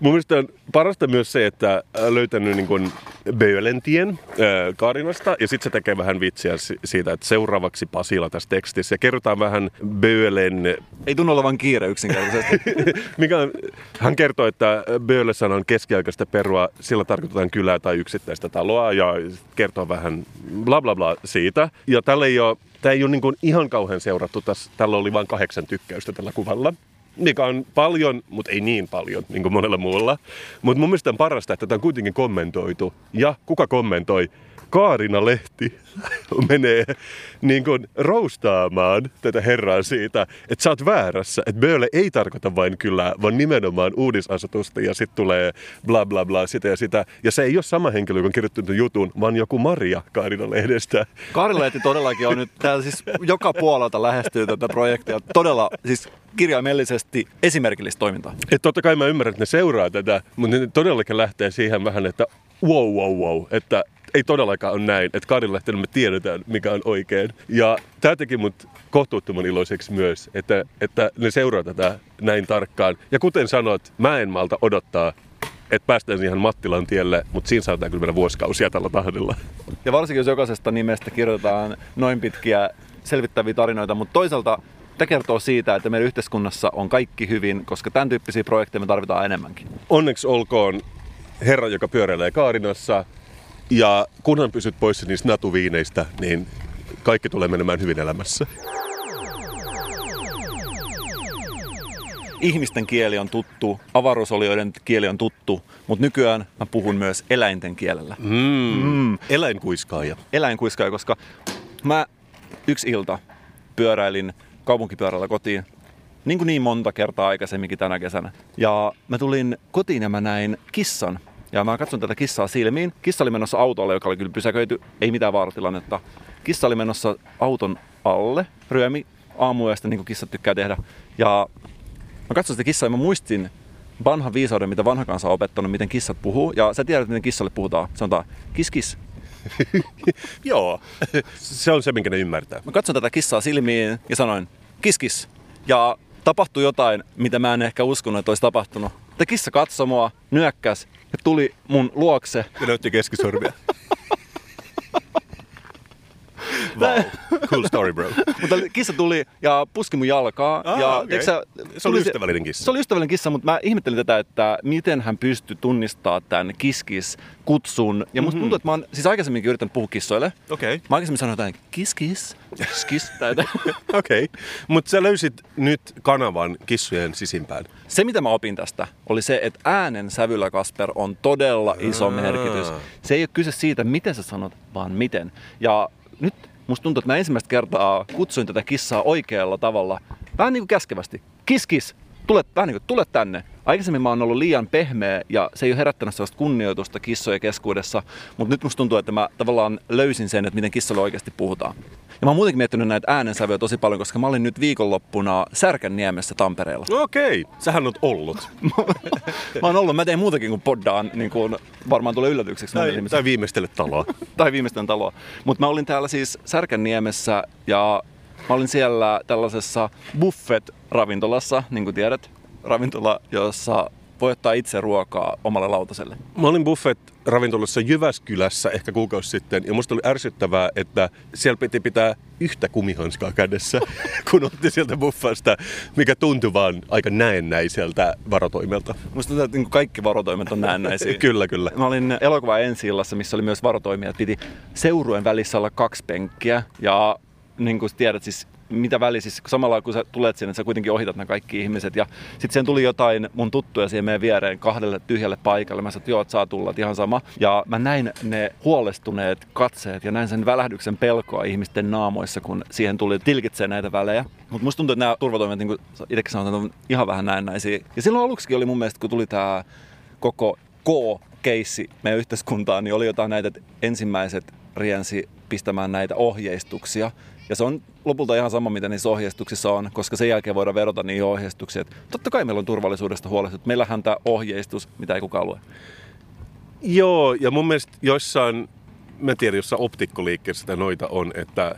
Mun mielestä on parasta myös se, että on löytänyt niin kuin Böölentien äh, Karinasta ja sitten se tekee vähän vitsiä si- siitä, että seuraavaksi Pasila tässä tekstissä ja kerrotaan vähän Böölen Ei tunnu olevan kiire yksinkertaisesti. Mikä on, hän kertoo, että Bööle-sana on keskiaikaista perua, sillä tarkoitetaan kylää tai yksittäistä taloa ja kertoo vähän bla bla bla siitä. Ja tällä ei ole, tämä ei ole niin kuin ihan kauhean seurattu, tässä, tällä oli vain kahdeksan tykkäystä tällä kuvalla. Mikä on paljon, mutta ei niin paljon, niin kuin monella muulla. Mutta mun mielestä on parasta, että tätä on kuitenkin kommentoitu. Ja kuka kommentoi? Kaarina Lehti menee niin kuin roustaamaan tätä herraa siitä, että sä oot väärässä, että Böle ei tarkoita vain kylää, vaan nimenomaan uudisasetusta ja sitten tulee bla bla bla sitä ja sitä. Ja se ei ole sama henkilö, joka on kirjoittanut jutun, vaan joku Maria Kaarina Lehdestä. Kari Lehti todellakin on nyt, täällä siis joka puolelta lähestyy tätä projektia. Todella siis kirjaimellisesti esimerkillistä toimintaa. Et totta kai mä ymmärrän, että ne seuraa tätä, mutta ne todellakin lähtee siihen vähän, että wow, wow, wow, että ei todellakaan ole näin, että Karin Lehtinen me tiedetään, mikä on oikein. Ja tämä teki mut kohtuuttoman iloiseksi myös, että, että ne seuraa tätä näin tarkkaan. Ja kuten sanot, mä en malta odottaa, että päästään siihen Mattilan tielle, mutta siinä saattaa kyllä mennä vuosikausia tällä tahdilla. Ja varsinkin jos jokaisesta nimestä kirjoitetaan noin pitkiä selvittäviä tarinoita, mutta toisaalta tämä kertoo siitä, että meidän yhteiskunnassa on kaikki hyvin, koska tämän tyyppisiä projekteja me tarvitaan enemmänkin. Onneksi olkoon herra, joka pyöräilee Kaarinassa. Ja kunhan pysyt poissa niistä natuviineistä, niin kaikki tulee menemään hyvin elämässä. Ihmisten kieli on tuttu, avaruusolioiden kieli on tuttu, mutta nykyään mä puhun myös eläinten kielellä. Mm. Mm. Eläinkuiskaaja. Eläinkuiskaaja, koska mä yksi ilta pyöräilin kaupunkipyörällä kotiin, niin kuin niin monta kertaa aikaisemminkin tänä kesänä. Ja mä tulin kotiin ja mä näin kissan. Ja mä katson tätä kissaa silmiin. Kissa oli menossa autolle, joka oli kyllä pysäköity. Ei mitään vaaratilannetta. Kissa oli menossa auton alle. Ryömi aamuyöstä, niin kuin kissat tykkää tehdä. Ja mä katson sitä kissaa ja mä muistin vanhan viisauden, mitä vanha kansa on opettanut, miten kissat puhuu. Ja sä tiedät, miten kissalle puhutaan. Sanotaan kis kis. Joo, se on se, minkä ne ymmärtää. Mä katson tätä kissaa silmiin ja sanoin kis kis. Ja tapahtui jotain, mitä mä en ehkä uskonut, että olisi tapahtunut. Tämä kissa katsoi mua, nyökkäs tuli mun luokse. Ja näytti keskisormia. wow. Cool story, bro. Mutta kissa tuli ja puski mun jalkaa. Ah, ja, tiedätkö sä, Se oli ystävällinen kissa. Se oli ystävällinen kissa, mutta mä ihmettelin tätä, että miten hän pystyi tunnistamaan tämän kiskis kutsun. Ja musta tuntuu, että mä oon siis aikaisemminkin yrittänyt puhua kissoille. Okei. Mä aikaisemmin sanoin jotain kiskis, kiskis. Okei. Okay. Mutta sä löysit nyt kanavan kissojen sisimpään. Se, mitä mä opin tästä, oli se, että äänen sävyllä, Kasper, on todella iso merkitys. Se ei ole kyse siitä, miten sä sanot, vaan miten. Ja nyt musta tuntuu, että mä ensimmäistä kertaa kutsuin tätä kissaa oikealla tavalla. Vähän niin kuin käskevästi. Kis, kis. Tule, vähän niin kuin, tule tänne. Aikaisemmin mä oon ollut liian pehmeä ja se ei ole herättänyt sellaista kunnioitusta kissojen keskuudessa, mutta nyt musta tuntuu, että mä tavallaan löysin sen, että miten kissalle oikeasti puhutaan. Ja mä oon muutenkin miettinyt näitä äänensävyjä tosi paljon, koska mä olin nyt viikonloppuna Särkänniemessä Tampereella. Okei. Okay. Sähän oot ollut. Mä oon ollut, mä teen muutakin kuin poddaan, niin kuin varmaan tulee yllätykseksi tai, tai viimeistele taloa. tai viimeisten taloa. Mutta mä olin täällä siis Särkänniemessä ja mä olin siellä tällaisessa buffet-ravintolassa, niin kuin tiedät. Ravintola, jossa voi ottaa itse ruokaa omalle lautaselle. Mä olin buffet-ravintolassa Jyväskylässä ehkä kuukausi sitten, ja musta oli ärsyttävää, että siellä piti pitää yhtä kumihanskaa kädessä, kun otti sieltä buffasta, mikä tuntui vaan aika näennäiseltä varotoimelta. Musta tuntuu, että niin kaikki varotoimet on näennäisiä. kyllä, kyllä. Mä olin elokuva ensi missä oli myös varotoimia. Piti seurueen välissä olla kaksi penkkiä ja niin kuin tiedät siis mitä väliä, siis samalla kun sä tulet sinne, sä kuitenkin ohitat nämä kaikki ihmiset. Ja sitten siihen tuli jotain mun tuttuja siihen meidän viereen kahdelle tyhjälle paikalle. Mä sanoin, että joo, että saa tulla, että ihan sama. Ja mä näin ne huolestuneet katseet ja näin sen välähdyksen pelkoa ihmisten naamoissa, kun siihen tuli tilkitsee näitä välejä. Mutta musta tuntuu, että nämä turvatoimet, niin kuin itsekin sanoin, on ihan vähän näennäisiä. Ja silloin aluksi oli mun mielestä, kun tuli tämä koko K-keissi meidän yhteiskuntaan, niin oli jotain näitä, ensimmäiset riensi pistämään näitä ohjeistuksia. Ja se on lopulta ihan sama, mitä niissä ohjeistuksissa on, koska sen jälkeen voidaan verota niihin ohjeistuksiin. Että totta kai meillä on turvallisuudesta huolehdittu. Meillähän tämä ohjeistus, mitä ei kukaan lue. Joo, ja mun mielestä joissain, mä en tiedä, jossain optikkoliikkeessä noita on, että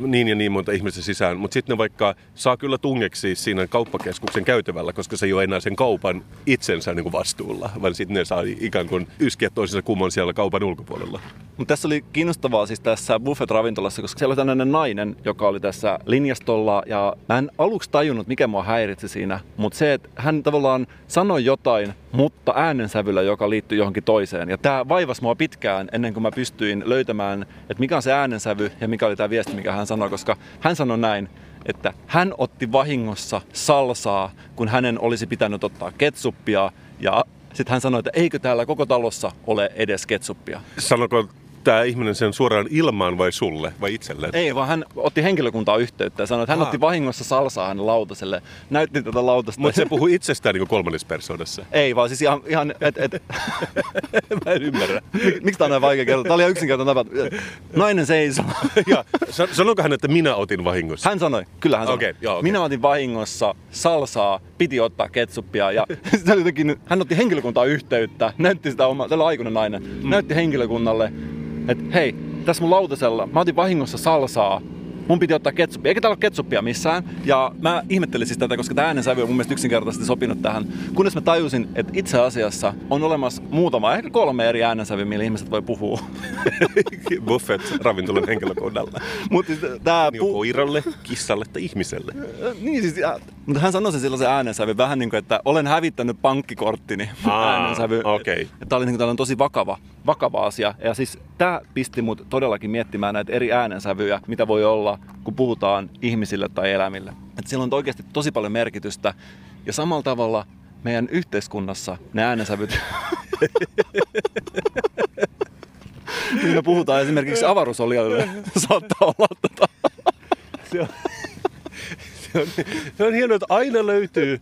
niin ja niin monta ihmistä sisään, mutta sitten ne vaikka saa kyllä tungeksi siinä kauppakeskuksen käytävällä, koska se ei ole enää sen kaupan itsensä niin kuin vastuulla, vaan sitten ne saa ikään kuin yskiä toisensa kummon siellä kaupan ulkopuolella. Mutta tässä oli kiinnostavaa siis tässä buffet-ravintolassa, koska siellä oli tällainen nainen, joka oli tässä linjastolla ja mä en aluksi tajunnut, mikä mua häiritsi siinä, mutta se, että hän tavallaan sanoi jotain, mutta äänensävyllä, joka liittyy johonkin toiseen. Ja tämä vaivasi mua pitkään ennen kuin mä pystyin löytämään, että mikä on se äänensävy ja mikä oli tämä viesti, mikä hän sanoi, koska hän sanoi näin, että hän otti vahingossa salsaa, kun hänen olisi pitänyt ottaa ketsuppia ja sitten hän sanoi, että eikö täällä koko talossa ole edes ketsuppia. Sanoko tämä ihminen sen suoraan ilmaan vai sulle vai itselleen? Ei, vaan hän otti henkilökuntaa yhteyttä ja sanoi, että hän Aa. otti vahingossa salsaa hänen lautaselle. Näytti tätä lautasta. Mutta se puhui itsestään niin kolmannessa persoonassa. Ei, vaan siis ihan, ihan et, et, Mä en ymmärrä. Mik- Miksi tämä on näin vaikea kertoa? Tämä oli ihan yksinkertainen tapa. Nainen seisoo. ja, sa- sanoiko hän, että minä otin vahingossa? Hän sanoi, kyllä hän sanoi. Okei, joo, okei. Minä otin vahingossa salsaa, piti ottaa ketsuppia ja jotenkin, hän otti henkilökuntaa yhteyttä, näytti sitä omaa, tällä aikuinen nainen, mm. näytti henkilökunnalle, että hei, tässä mun lautasella, mä otin vahingossa salsaa, mun piti ottaa ketsuppia, eikä täällä ole ketsuppia missään. Ja mä ihmettelin siis tätä, koska tämä äänensävy on mun mielestä yksinkertaisesti sopinut tähän. Kunnes mä tajusin, että itse asiassa on olemassa muutama, ehkä kolme eri äänensävyä, millä ihmiset voi puhua. Buffet ravintolan henkilökunnalle. Mutta tämä Niin koiralle, kissalle tai ihmiselle. Niin siis, ja, mutta hän sanoi sen sellaisen äänensävy vähän niin kuin, että olen hävittänyt pankkikorttini Aa, äänensävy. okei. Tämä oli niin kuin tällainen tosi vakava, vakava asia. Ja siis tämä pisti mut todellakin miettimään näitä eri äänensävyjä, mitä voi olla, kun puhutaan ihmisille tai eläimille. Että sillä on oikeasti tosi paljon merkitystä. Ja samalla tavalla meidän yhteiskunnassa ne äänensävyt... Niin me puhutaan esimerkiksi avaruusolijoille. Saattaa olla tota... Se on, hienoa, että aina löytyy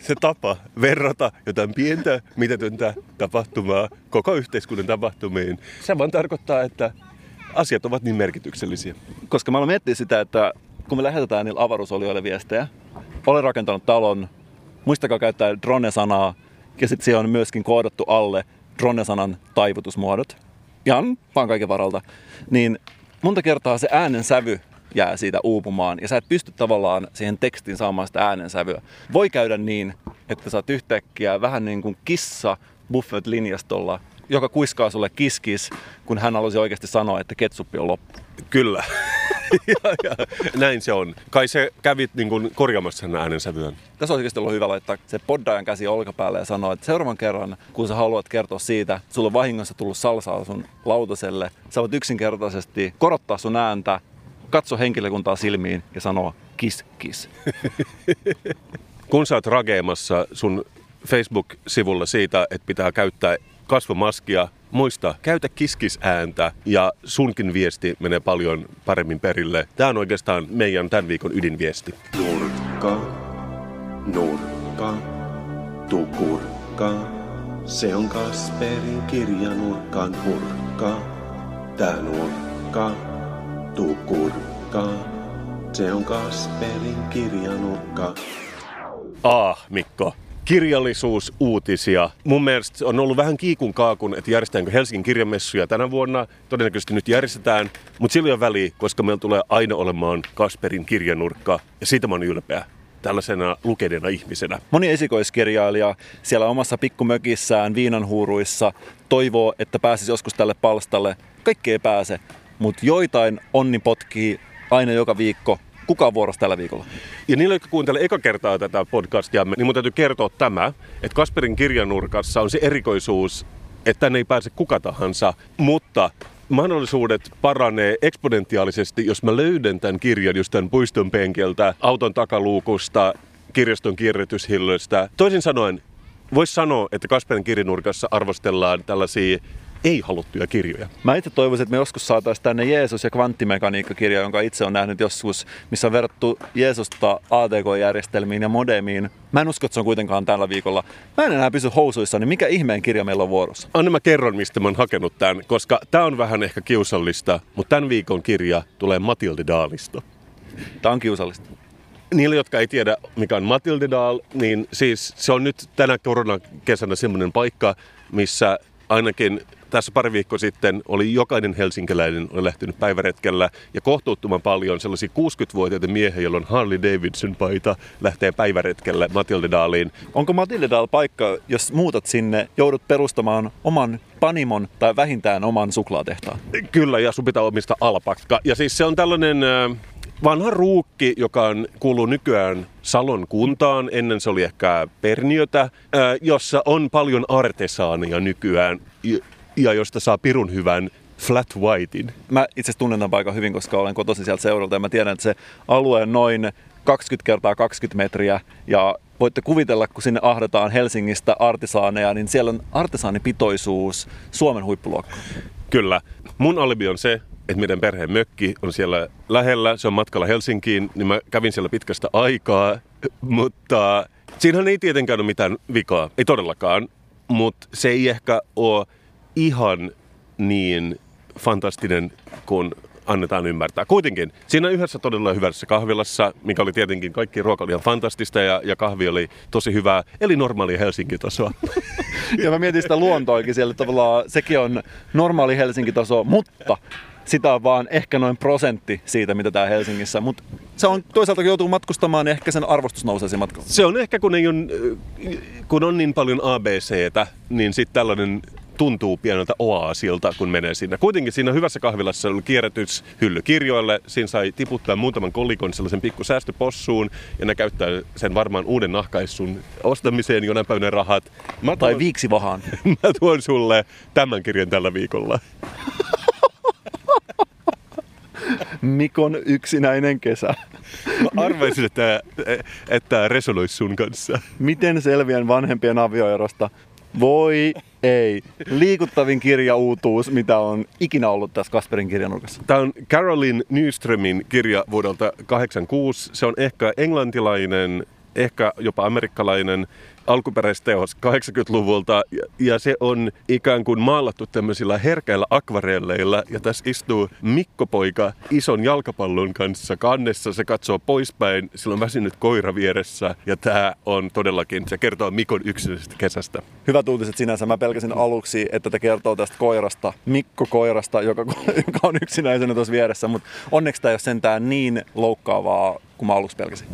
se tapa verrata jotain pientä, mitätöntä tapahtumaa koko yhteiskunnan tapahtumiin. Se vaan tarkoittaa, että asiat ovat niin merkityksellisiä. Koska mä aloin miettiä sitä, että kun me lähetetään niillä avaruusolioille viestejä, olen rakentanut talon, muistakaa käyttää drone-sanaa, ja sitten siellä on myöskin koodattu alle drone-sanan taivutusmuodot, ihan vaan kaiken varalta, niin monta kertaa se äänen sävy jää siitä uupumaan, ja sä et pysty tavallaan siihen tekstiin saamaan sitä äänensävyä. Voi käydä niin, että sä oot yhtäkkiä vähän niin kuin kissa Buffett-linjastolla, joka kuiskaa sulle kiskis, kun hän halusi oikeasti sanoa, että ketsuppi on loppu. Kyllä. ja, ja, näin se on. Kai se kävit niin kuin korjaamassa sen äänensävyön. Tässä olisi oikeasti ollut hyvä laittaa se poddajan käsi olkapäälle ja sanoa, että seuraavan kerran, kun sä haluat kertoa siitä, että sulla on vahingossa tullut salsaa sun lautaselle, sä voit yksinkertaisesti korottaa sun ääntä, katso henkilökuntaa silmiin ja sanoa kiss, kiss. Kun sä oot rageemassa sun Facebook-sivulla siitä, että pitää käyttää kasvomaskia, muista, käytä kiskisääntä ja sunkin viesti menee paljon paremmin perille. Tämä on oikeastaan meidän tämän viikon ydinviesti. Nurkka, nurkka, tukurkka. Se on Kasperin kirjanurkan hurkka. Tää nurkka, tukurkka. Se on Kasperin kirjanurkka. Ah, Mikko. Kirjallisuusuutisia. Mun mielestä on ollut vähän kiikun kaakun, että järjestetäänkö Helsingin kirjamessuja tänä vuonna. Todennäköisesti nyt järjestetään, mutta sillä on väliä, koska meillä tulee aina olemaan Kasperin kirjanurkka. Ja siitä mä oon ylpeä tällaisena lukeneena ihmisenä. Moni esikoiskirjailija siellä omassa pikkumökissään viinanhuuruissa toivoo, että pääsisi joskus tälle palstalle. Kaikki ei pääse, mutta joitain onni potkii aina joka viikko. Kuka on vuorossa tällä viikolla? Ja niille, jotka kuuntelee eka kertaa tätä podcastia, niin mun täytyy kertoa tämä, että Kasperin kirjanurkassa on se erikoisuus, että tänne ei pääse kuka tahansa, mutta mahdollisuudet paranee eksponentiaalisesti, jos mä löydän tämän kirjan jostain puiston penkiltä, auton takaluukusta, kirjaston kierrätyshillöstä. Toisin sanoen, voisi sanoa, että Kasperin kirjanurkassa arvostellaan tällaisia ei-haluttuja kirjoja. Mä itse toivoisin, että me joskus saataisiin tänne Jeesus ja kvanttimekaniikka-kirja, jonka itse on nähnyt joskus, missä on verrattu Jeesusta ATK-järjestelmiin ja modemiin. Mä en usko, että se on kuitenkaan tällä viikolla. Mä en enää pysy housuissa, niin mikä ihmeen kirja meillä on vuorossa? Anna mä kerron, mistä mä oon hakenut tämän, koska tämä on vähän ehkä kiusallista, mutta tämän viikon kirja tulee Matilde Daalista. Tää on kiusallista. Niille, jotka ei tiedä, mikä on Matilde Daal, niin siis se on nyt tänä koronakesänä semmoinen paikka, missä ainakin tässä pari viikkoa sitten oli jokainen helsinkiläinen oli lähtenyt päiväretkellä ja kohtuuttoman paljon sellaisia 60-vuotiaita miehiä, joilla on Harley Davidson paita, lähtee päiväretkellä Matilde Daaliin. Onko Matilde Daal paikka, jos muutat sinne, joudut perustamaan oman panimon tai vähintään oman suklaatehtaan? Kyllä, ja sun pitää omistaa alpakka. Ja siis se on tällainen vanha ruukki, joka on, kuuluu nykyään Salon kuntaan. Ennen se oli ehkä Perniötä, jossa on paljon artesaania nykyään ja- josta saa pirun hyvän flat whitein. Mä itse asiassa tunnen tämän paikan hyvin, koska olen kotoisin sieltä seuralta ja mä tiedän, että se alue on noin 20 kertaa 20 metriä ja voitte kuvitella, kun sinne ahdetaan Helsingistä artisaaneja, niin siellä on artisaanipitoisuus Suomen huippuluokka. Kyllä. Mun alibi on se, että meidän perheen mökki on siellä lähellä, se on matkalla Helsinkiin, niin mä kävin siellä pitkästä aikaa, mutta siinähän ei tietenkään ole mitään vikaa, ei todellakaan, mutta se ei ehkä ole ihan niin fantastinen kuin annetaan ymmärtää. Kuitenkin, siinä yhdessä todella hyvässä kahvilassa, mikä oli tietenkin kaikki ruoka oli ihan fantastista ja, ja kahvi oli tosi hyvää, eli normaalia Helsinki-tasoa. Ja mä mietin sitä luontoakin siellä, tavallaan sekin on normaali Helsinki-taso, mutta sitä on vaan ehkä noin prosentti siitä, mitä tää Helsingissä. Mutta se on toisaalta, kun joutuu matkustamaan, niin ehkä sen arvostus nousee siinä matkalla. Se on ehkä, kun, ei on, kun on niin paljon ABCtä, niin sitten tällainen tuntuu pieneltä oaasilta, kun menee sinne. Kuitenkin siinä hyvässä kahvilassa oli kierrätyshylly kirjoille. Siinä sai tiputtaa muutaman kolikon sellaisen pikku säästöpossuun, ja ne käyttää sen varmaan uuden nahkaissun ostamiseen jonain päivänä rahat. Mä Tai tuon, viiksivahaan. mä tuon sulle tämän kirjan tällä viikolla. Mikon yksinäinen kesä. Mä arvaisin, että, että tämä resonoisi sun kanssa. Miten selviän vanhempien avioerosta? Voi ei. Liikuttavin kirjauutuus, mitä on ikinä ollut tässä Kasperin kirjanurkassa. Tämä on Caroline Nyströmin kirja vuodelta 86. Se on ehkä englantilainen ehkä jopa amerikkalainen alkuperäisteos 80-luvulta ja, se on ikään kuin maalattu tämmöisillä herkäillä akvarelleilla ja tässä istuu Mikko-poika ison jalkapallon kanssa kannessa, se katsoo poispäin, sillä on väsynyt koira vieressä. Ja tämä on todellakin, se kertoo Mikon yksilöisestä kesästä. Hyvät uutiset sinänsä. Mä pelkäsin aluksi, että te kertoo tästä koirasta, Mikko-koirasta, joka, joka on yksinäisenä tuossa vieressä, mutta onneksi tämä ei ole sentään niin loukkaavaa kuin mä aluksi pelkäsin.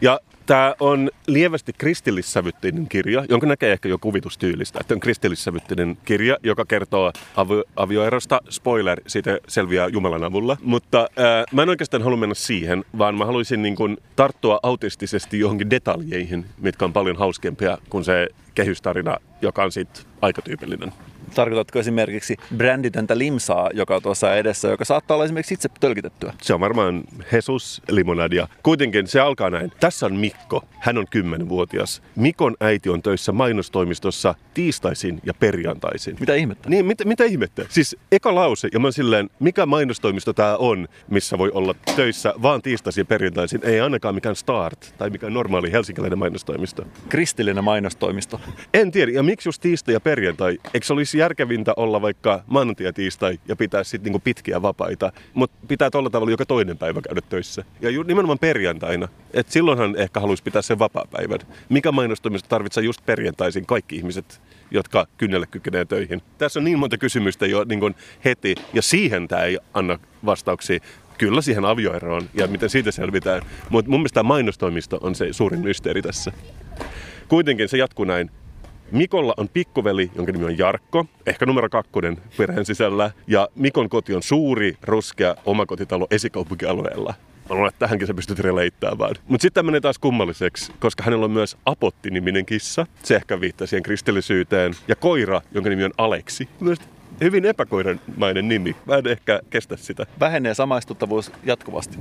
Ja Tämä on lievästi kristillissävytteinen kirja, jonka näkee ehkä jo kuvitustyylistä. Että on kristillissävytteinen kirja, joka kertoo avio- avioerosta. Spoiler, siitä selviää Jumalan avulla. Mutta ää, mä en oikeastaan halua mennä siihen, vaan mä haluaisin niin kun, tarttua autistisesti johonkin detaljeihin, mitkä on paljon hauskempia kuin se kehystarina, joka on sitten aika tyypillinen. Tarkoitatko esimerkiksi bränditöntä limsaa, joka on tuossa edessä, joka saattaa olla esimerkiksi itse tölkitettyä? Se on varmaan Jesus limonadia. Kuitenkin se alkaa näin. Tässä on Mikko. Hän on 10-vuotias. Mikon äiti on töissä mainostoimistossa tiistaisin ja perjantaisin. Mitä ihmettä? Niin, mitä, mitä ihmettä? Siis eka lause, ja mä oon silleen, mikä mainostoimisto tää on, missä voi olla töissä vaan tiistaisin ja perjantaisin. Ei ainakaan mikään Start tai mikään normaali helsinkiläinen mainostoimisto. Kristillinen mainostoimisto. En tiedä, ja miksi just tiistai ja perjantai? Eikö se olisi järkevintä olla vaikka maanantai ja tiistai ja pitää sitten niinku pitkiä vapaita, mutta pitää tuolla tavalla joka toinen päivä käydä töissä. Ja ju- nimenomaan perjantaina. Et silloinhan ehkä haluaisi pitää sen vapaa-päivän. Mikä mainostoimisto tarvitsee just perjantaisin kaikki ihmiset, jotka kynnelle kykenee töihin? Tässä on niin monta kysymystä jo niin kuin heti, ja siihen tämä ei anna vastauksia. Kyllä siihen avioeroon ja miten siitä selvitään. Mutta mun mielestä mainostoimisto on se suurin mysteeri tässä. Kuitenkin se jatkuu näin. Mikolla on pikkuveli, jonka nimi on Jarkko, ehkä numero kakkonen perheen sisällä. Ja Mikon koti on suuri, ruskea omakotitalo esikaupunkialueella. Mä luulen, että tähänkin sä pystyt releittämään. Mutta sitten tämä menee taas kummalliseksi, koska hänellä on myös Apotti-niminen kissa. Se ehkä viittaa siihen kristillisyyteen. Ja koira, jonka nimi on Aleksi. Mielestäni hyvin epäkoiramainen nimi. Mä en ehkä kestä sitä. Vähenee samaistuttavuus jatkuvasti.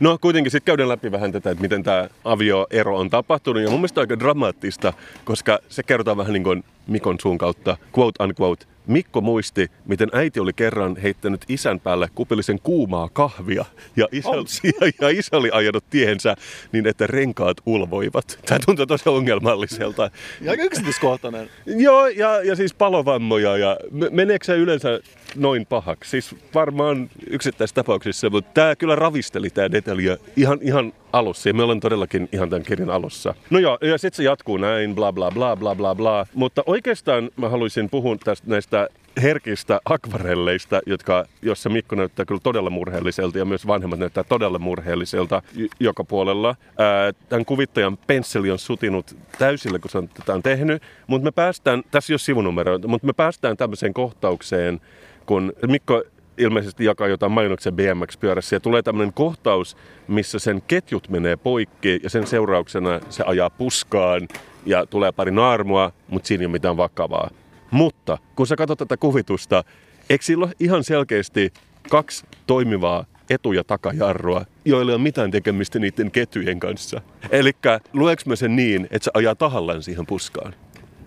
No kuitenkin sitten käydään läpi vähän tätä, että miten tämä avioero on tapahtunut. Ja mun mielestä aika dramaattista, koska se kertoo vähän niin kuin Mikon suun kautta, quote unquote, Mikko muisti, miten äiti oli kerran heittänyt isän päälle kupillisen kuumaa kahvia ja isä, Oh. ja, ja isä oli ajanut tiehensä niin, että renkaat ulvoivat. Tämä tuntuu tosi ongelmalliselta. Ja aika yksityiskohtainen. Joo, ja, ja siis palovammoja. Ja me- meneekö se yleensä noin pahaksi? Siis varmaan yksittäisissä tapauksissa, mutta tämä kyllä ravisteli tämä detalja ihan, ihan alussa. Ja me ollaan todellakin ihan tämän kirjan alussa. No joo, ja sitten se jatkuu näin, bla bla bla bla bla bla. Mutta oikeastaan mä haluaisin puhua tästä näistä herkistä akvarelleista, jotka, jossa Mikko näyttää kyllä todella murheelliselta ja myös vanhemmat näyttää todella murheelliselta j- joka puolella. Ää, tämän kuvittajan pensseli on sutinut täysillä, kun se on tätä on tehnyt, mutta me päästään, tässä ei ole sivunumeroita, mutta me päästään tämmöiseen kohtaukseen, kun Mikko ilmeisesti jakaa jotain mainoksen BMX-pyörässä ja tulee tämmöinen kohtaus, missä sen ketjut menee poikki ja sen seurauksena se ajaa puskaan ja tulee pari naarmua, mutta siinä ei ole mitään vakavaa. Mutta kun sä katsot tätä kuvitusta, eikö sillä ole ihan selkeästi kaksi toimivaa etu- ja takajarrua, joilla ei ole mitään tekemistä niiden ketjujen kanssa? Eli lueks mä sen niin, että se ajaa tahallaan siihen puskaan?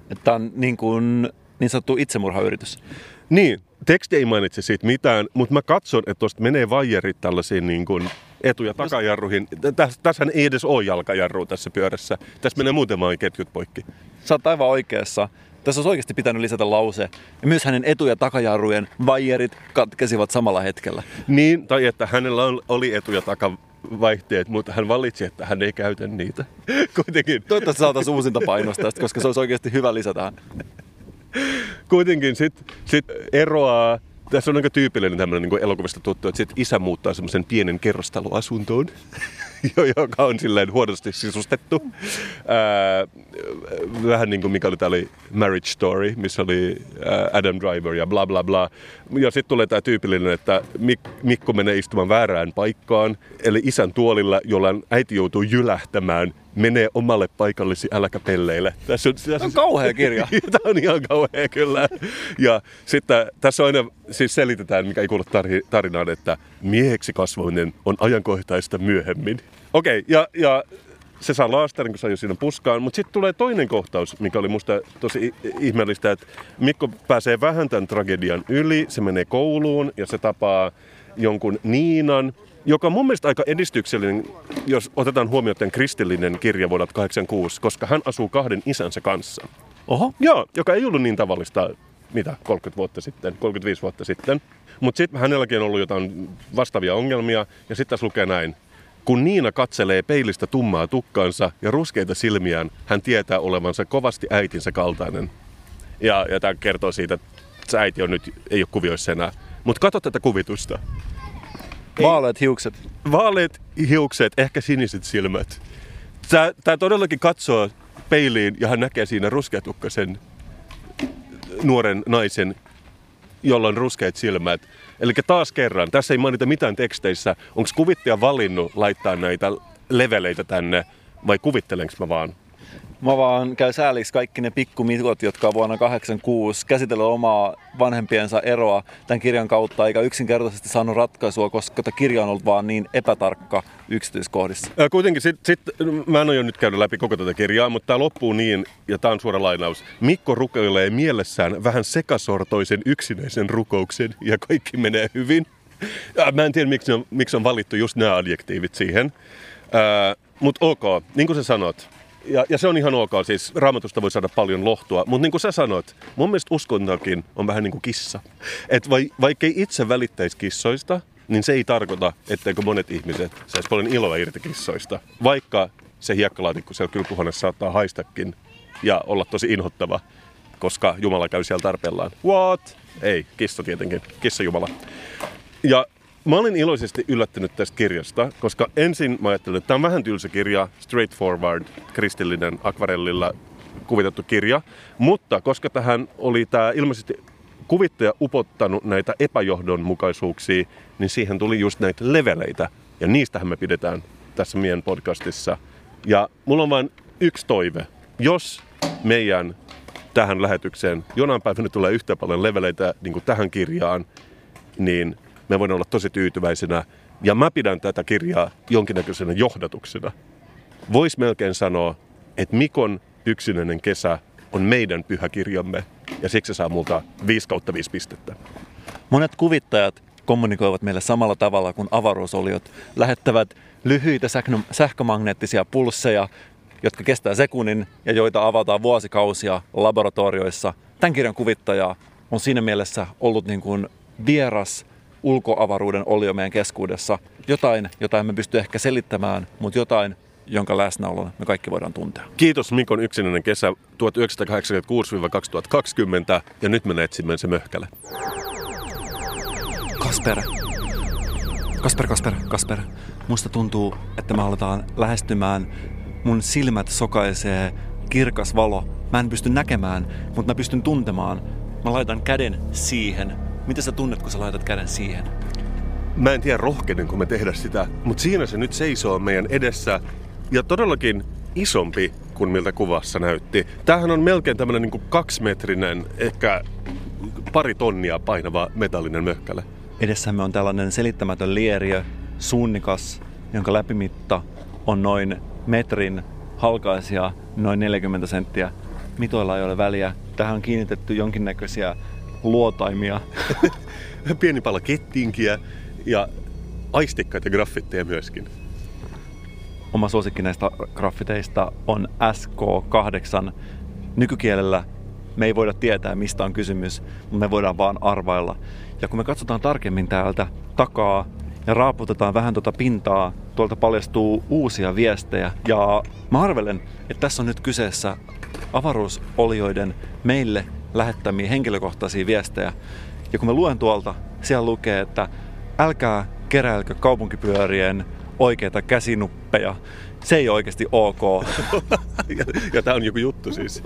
Että on niin, kuin, niin sanottu itsemurhayritys. Niin, teksti ei mainitse siitä mitään, mutta mä katson, että tuosta menee vaijerit tällaisiin niin kuin etu- ja takajarruihin. Täs, tässähän ei edes ole jalkajarrua tässä pyörässä. Tässä menee muuten vain ketjut poikki. Sä oot aivan oikeassa. Tässä olisi oikeasti pitänyt lisätä lause. Ja myös hänen etu- ja takajarrujen vaijerit katkesivat samalla hetkellä. Niin, tai että hänellä oli etu- ja takavaihteet, mutta hän valitsi, että hän ei käytä niitä. Kuitenkin, Toivottavasti saataisiin uusinta painosta tästä, koska se olisi oikeasti hyvä lisätä. kuitenkin sit, sit eroaa tässä on aika tyypillinen tämmöinen niin elokuvista tuttu, että sit isä muuttaa semmoisen pienen kerrostaloasuntoon, joka on silleen huonosti sisustettu. Ää, vähän niin kuin mikä oli, tää oli Marriage Story, missä oli ää, Adam Driver ja bla bla bla. Ja sitten tulee tämä tyypillinen, että Mik- Mikko menee istumaan väärään paikkaan, eli isän tuolilla, jolla äiti joutuu jylähtämään menee omalle paikallesi äläkäpelleille. Tässä on, tässä on kauhea kirja. Tämä on ihan kauhea kyllä. Ja sitten tässä aina siis selitetään, mikä ei kuulu tari- tarinaan, että mieheksi kasvaminen on ajankohtaista myöhemmin. Okei, okay, ja, ja se saa laastarin, kun se jo siinä puskaan. Mutta sitten tulee toinen kohtaus, mikä oli musta tosi ihmeellistä, että Mikko pääsee vähän tämän tragedian yli. Se menee kouluun ja se tapaa jonkun Niinan, joka on mun mielestä aika edistyksellinen, jos otetaan huomioon tämän kristillinen kirja vuodelta 86, koska hän asuu kahden isänsä kanssa. Oho. Joo, joka ei ollut niin tavallista, mitä, 30 vuotta sitten, 35 vuotta sitten. Mutta sitten hänelläkin on ollut jotain vastaavia ongelmia, ja sitten tässä lukee näin. Kun Niina katselee peilistä tummaa tukkaansa ja ruskeita silmiään, hän tietää olevansa kovasti äitinsä kaltainen. Ja, ja tämä kertoo siitä, että se äiti on nyt, ei ole kuvioissa enää. Mutta katso tätä kuvitusta. Vaaleat hiukset. Vaaleat hiukset, ehkä siniset silmät. Tämä todellakin katsoo peiliin ja hän näkee siinä ruskeatukkaisen nuoren naisen, jolla on ruskeat silmät. Eli taas kerran, tässä ei mainita mitään teksteissä. Onko kuvittaja valinnut laittaa näitä leveleitä tänne vai kuvittelenko mä vaan? Mä vaan käy sääliksi kaikki ne pikkumitot, jotka vuonna 86 käsitellä omaa vanhempiensa eroa tämän kirjan kautta, eikä yksinkertaisesti saanut ratkaisua, koska tämä kirja on ollut vaan niin epätarkka yksityiskohdissa. Ää, kuitenkin, sit, sit, mä en ole jo nyt käynyt läpi koko tätä kirjaa, mutta tämä loppuu niin, ja tämä on suora lainaus. Mikko rukoilee mielessään vähän sekasortoisen yksinäisen rukouksen, ja kaikki menee hyvin. Ja mä en tiedä, miksi on, miksi on valittu just nämä adjektiivit siihen. Mutta ok, niin kuin sä sanot, ja, ja se on ihan ok, siis raamatusta voi saada paljon lohtua, mutta niin kuin sä sanoit, mun mielestä uskontokin on vähän niin kuin kissa. Et vai, vaikkei itse välittäisi kissoista, niin se ei tarkoita, etteikö monet ihmiset saisi paljon iloa irti kissoista. Vaikka se hiekkalaatikko siellä kylpyhuoneessa saattaa haistakin ja olla tosi inhottava, koska Jumala käy siellä tarpeellaan. What? Ei, kissa tietenkin. Kissa Jumala. Ja Mä olin iloisesti yllättynyt tästä kirjasta, koska ensin mä ajattelin, että tämä on vähän tylsä kirja, straightforward, kristillinen akvarellilla kuvitettu kirja, mutta koska tähän oli tämä ilmeisesti kuvittaja upottanut näitä epäjohdonmukaisuuksia, niin siihen tuli just näitä leveleitä, ja niistähän me pidetään tässä meidän podcastissa. Ja mulla on vain yksi toive. Jos meidän tähän lähetykseen jonain päivänä tulee yhtä paljon leveleitä niin kuin tähän kirjaan, niin me voidaan olla tosi tyytyväisenä. Ja mä pidän tätä kirjaa jonkinnäköisenä johdatuksena. Vois melkein sanoa, että Mikon yksinäinen kesä on meidän pyhäkirjamme ja siksi se saa multa 5 kautta 5 pistettä. Monet kuvittajat kommunikoivat meille samalla tavalla kuin avaruusoliot. Lähettävät lyhyitä sähkömagneettisia pulsseja, jotka kestää sekunnin ja joita avataan vuosikausia laboratorioissa. Tämän kirjan kuvittaja on siinä mielessä ollut niin kuin vieras ulkoavaruuden olio meidän keskuudessa. Jotain, jota emme pysty ehkä selittämään, mutta jotain, jonka läsnäolon me kaikki voidaan tuntea. Kiitos Mikon yksinäinen kesä 1986-2020 ja nyt me etsimme se möhkäle. Kasper. Kasper, Kasper, Kasper. Musta tuntuu, että me aletaan lähestymään. Mun silmät sokaisee kirkas valo. Mä en pysty näkemään, mutta mä pystyn tuntemaan. Mä laitan käden siihen Mitä sä tunnet, kun sä laitat käden siihen? Mä en tiedä rohkenenko me tehdä sitä, mutta siinä se nyt seisoo meidän edessä. Ja todellakin isompi kuin miltä kuvassa näytti. Tämähän on melkein tämmönen niin kaksimetrinen, ehkä pari tonnia painava metallinen möhkäle. Edessämme on tällainen selittämätön lieriö, suunnikas, jonka läpimitta on noin metrin, halkaisia noin 40 senttiä. Mitoilla ei ole väliä. Tähän on kiinnitetty jonkinnäköisiä luotaimia. Pieni pala kettinkiä ja aistikkaita graffitteja myöskin. Oma suosikki näistä graffiteista on SK8. Nykykielellä me ei voida tietää, mistä on kysymys, mutta me voidaan vaan arvailla. Ja kun me katsotaan tarkemmin täältä takaa ja raaputetaan vähän tuota pintaa, tuolta paljastuu uusia viestejä. Ja mä arvelen, että tässä on nyt kyseessä avaruusolioiden meille lähettämiä henkilökohtaisia viestejä. Ja kun mä luen tuolta, siellä lukee, että älkää keräilkö kaupunkipyörien oikeita käsinuppeja. Se ei oikeasti ok. ja, ja tämä on joku juttu siis.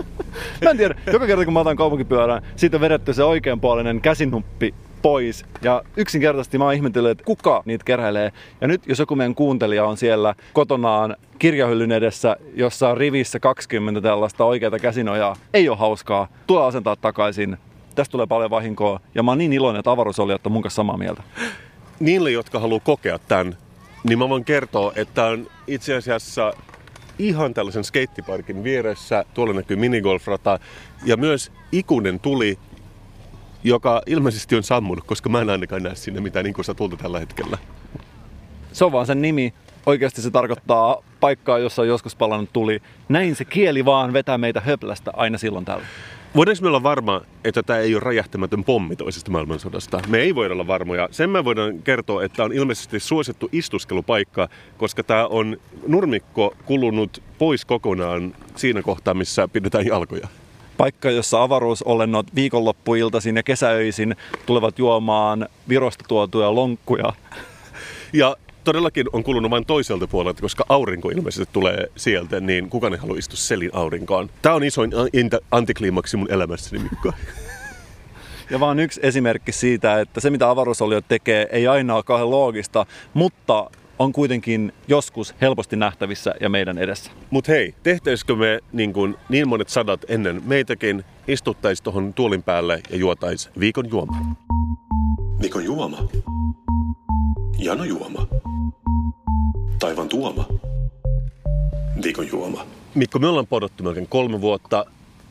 mä en tiedä, joka kerta kun mä otan kaupunkipyörän, siitä on vedetty se oikeanpuolinen käsinuppi pois. Ja yksinkertaisesti mä oon ihmetellyt, että kuka niitä keräilee. Ja nyt jos joku meidän kuuntelija on siellä kotonaan kirjahyllyn edessä, jossa on rivissä 20 tällaista oikeata käsinojaa, ei ole hauskaa. Tule asentaa takaisin. Tästä tulee paljon vahinkoa. Ja mä oon niin iloinen, että avaruusolijat on mun kanssa samaa mieltä. Niille, jotka haluaa kokea tämän, niin mä voin kertoa, että on itse asiassa ihan tällaisen skeittiparkin vieressä. Tuolla näkyy minigolfrata ja myös ikuinen tuli, joka ilmeisesti on sammunut, koska mä en ainakaan näe sinne mitään niin kuin tulta tällä hetkellä. Se on vaan sen nimi. Oikeasti se tarkoittaa paikkaa, jossa on joskus palannut tuli. Näin se kieli vaan vetää meitä höplästä aina silloin tällä. Voidaanko me olla varma, että tämä ei ole räjähtämätön pommi toisesta maailmansodasta? Me ei voida olla varmoja. Sen mä voidaan kertoa, että on ilmeisesti suosittu istuskelupaikka, koska tämä on nurmikko kulunut pois kokonaan siinä kohtaa, missä pidetään jalkoja. Paikka, jossa avaruusolennot viikonloppuiltaisin ja kesäöisin tulevat juomaan Virosta tuotuja lonkkuja. Ja todellakin on kulunut vain toiselta puolelta, koska aurinko ilmeisesti tulee sieltä, niin kukaan ei halua istua selin aurinkoon. Tämä on isoin antikliimaksi mun elämässäni, Mikko. Ja vaan yksi esimerkki siitä, että se mitä avaruusoliot tekee ei aina ole kauhean loogista, mutta on kuitenkin joskus helposti nähtävissä ja meidän edessä. Mutta hei, tehtäisikö me niin, kun, niin monet sadat ennen meitäkin, istuttaisi tuohon tuolin päälle ja juotais viikon juoma? Mikon juoma. Jano juoma. Taivan tuoma. Viikon juoma. Mikko, me ollaan podottu melkein kolme vuotta.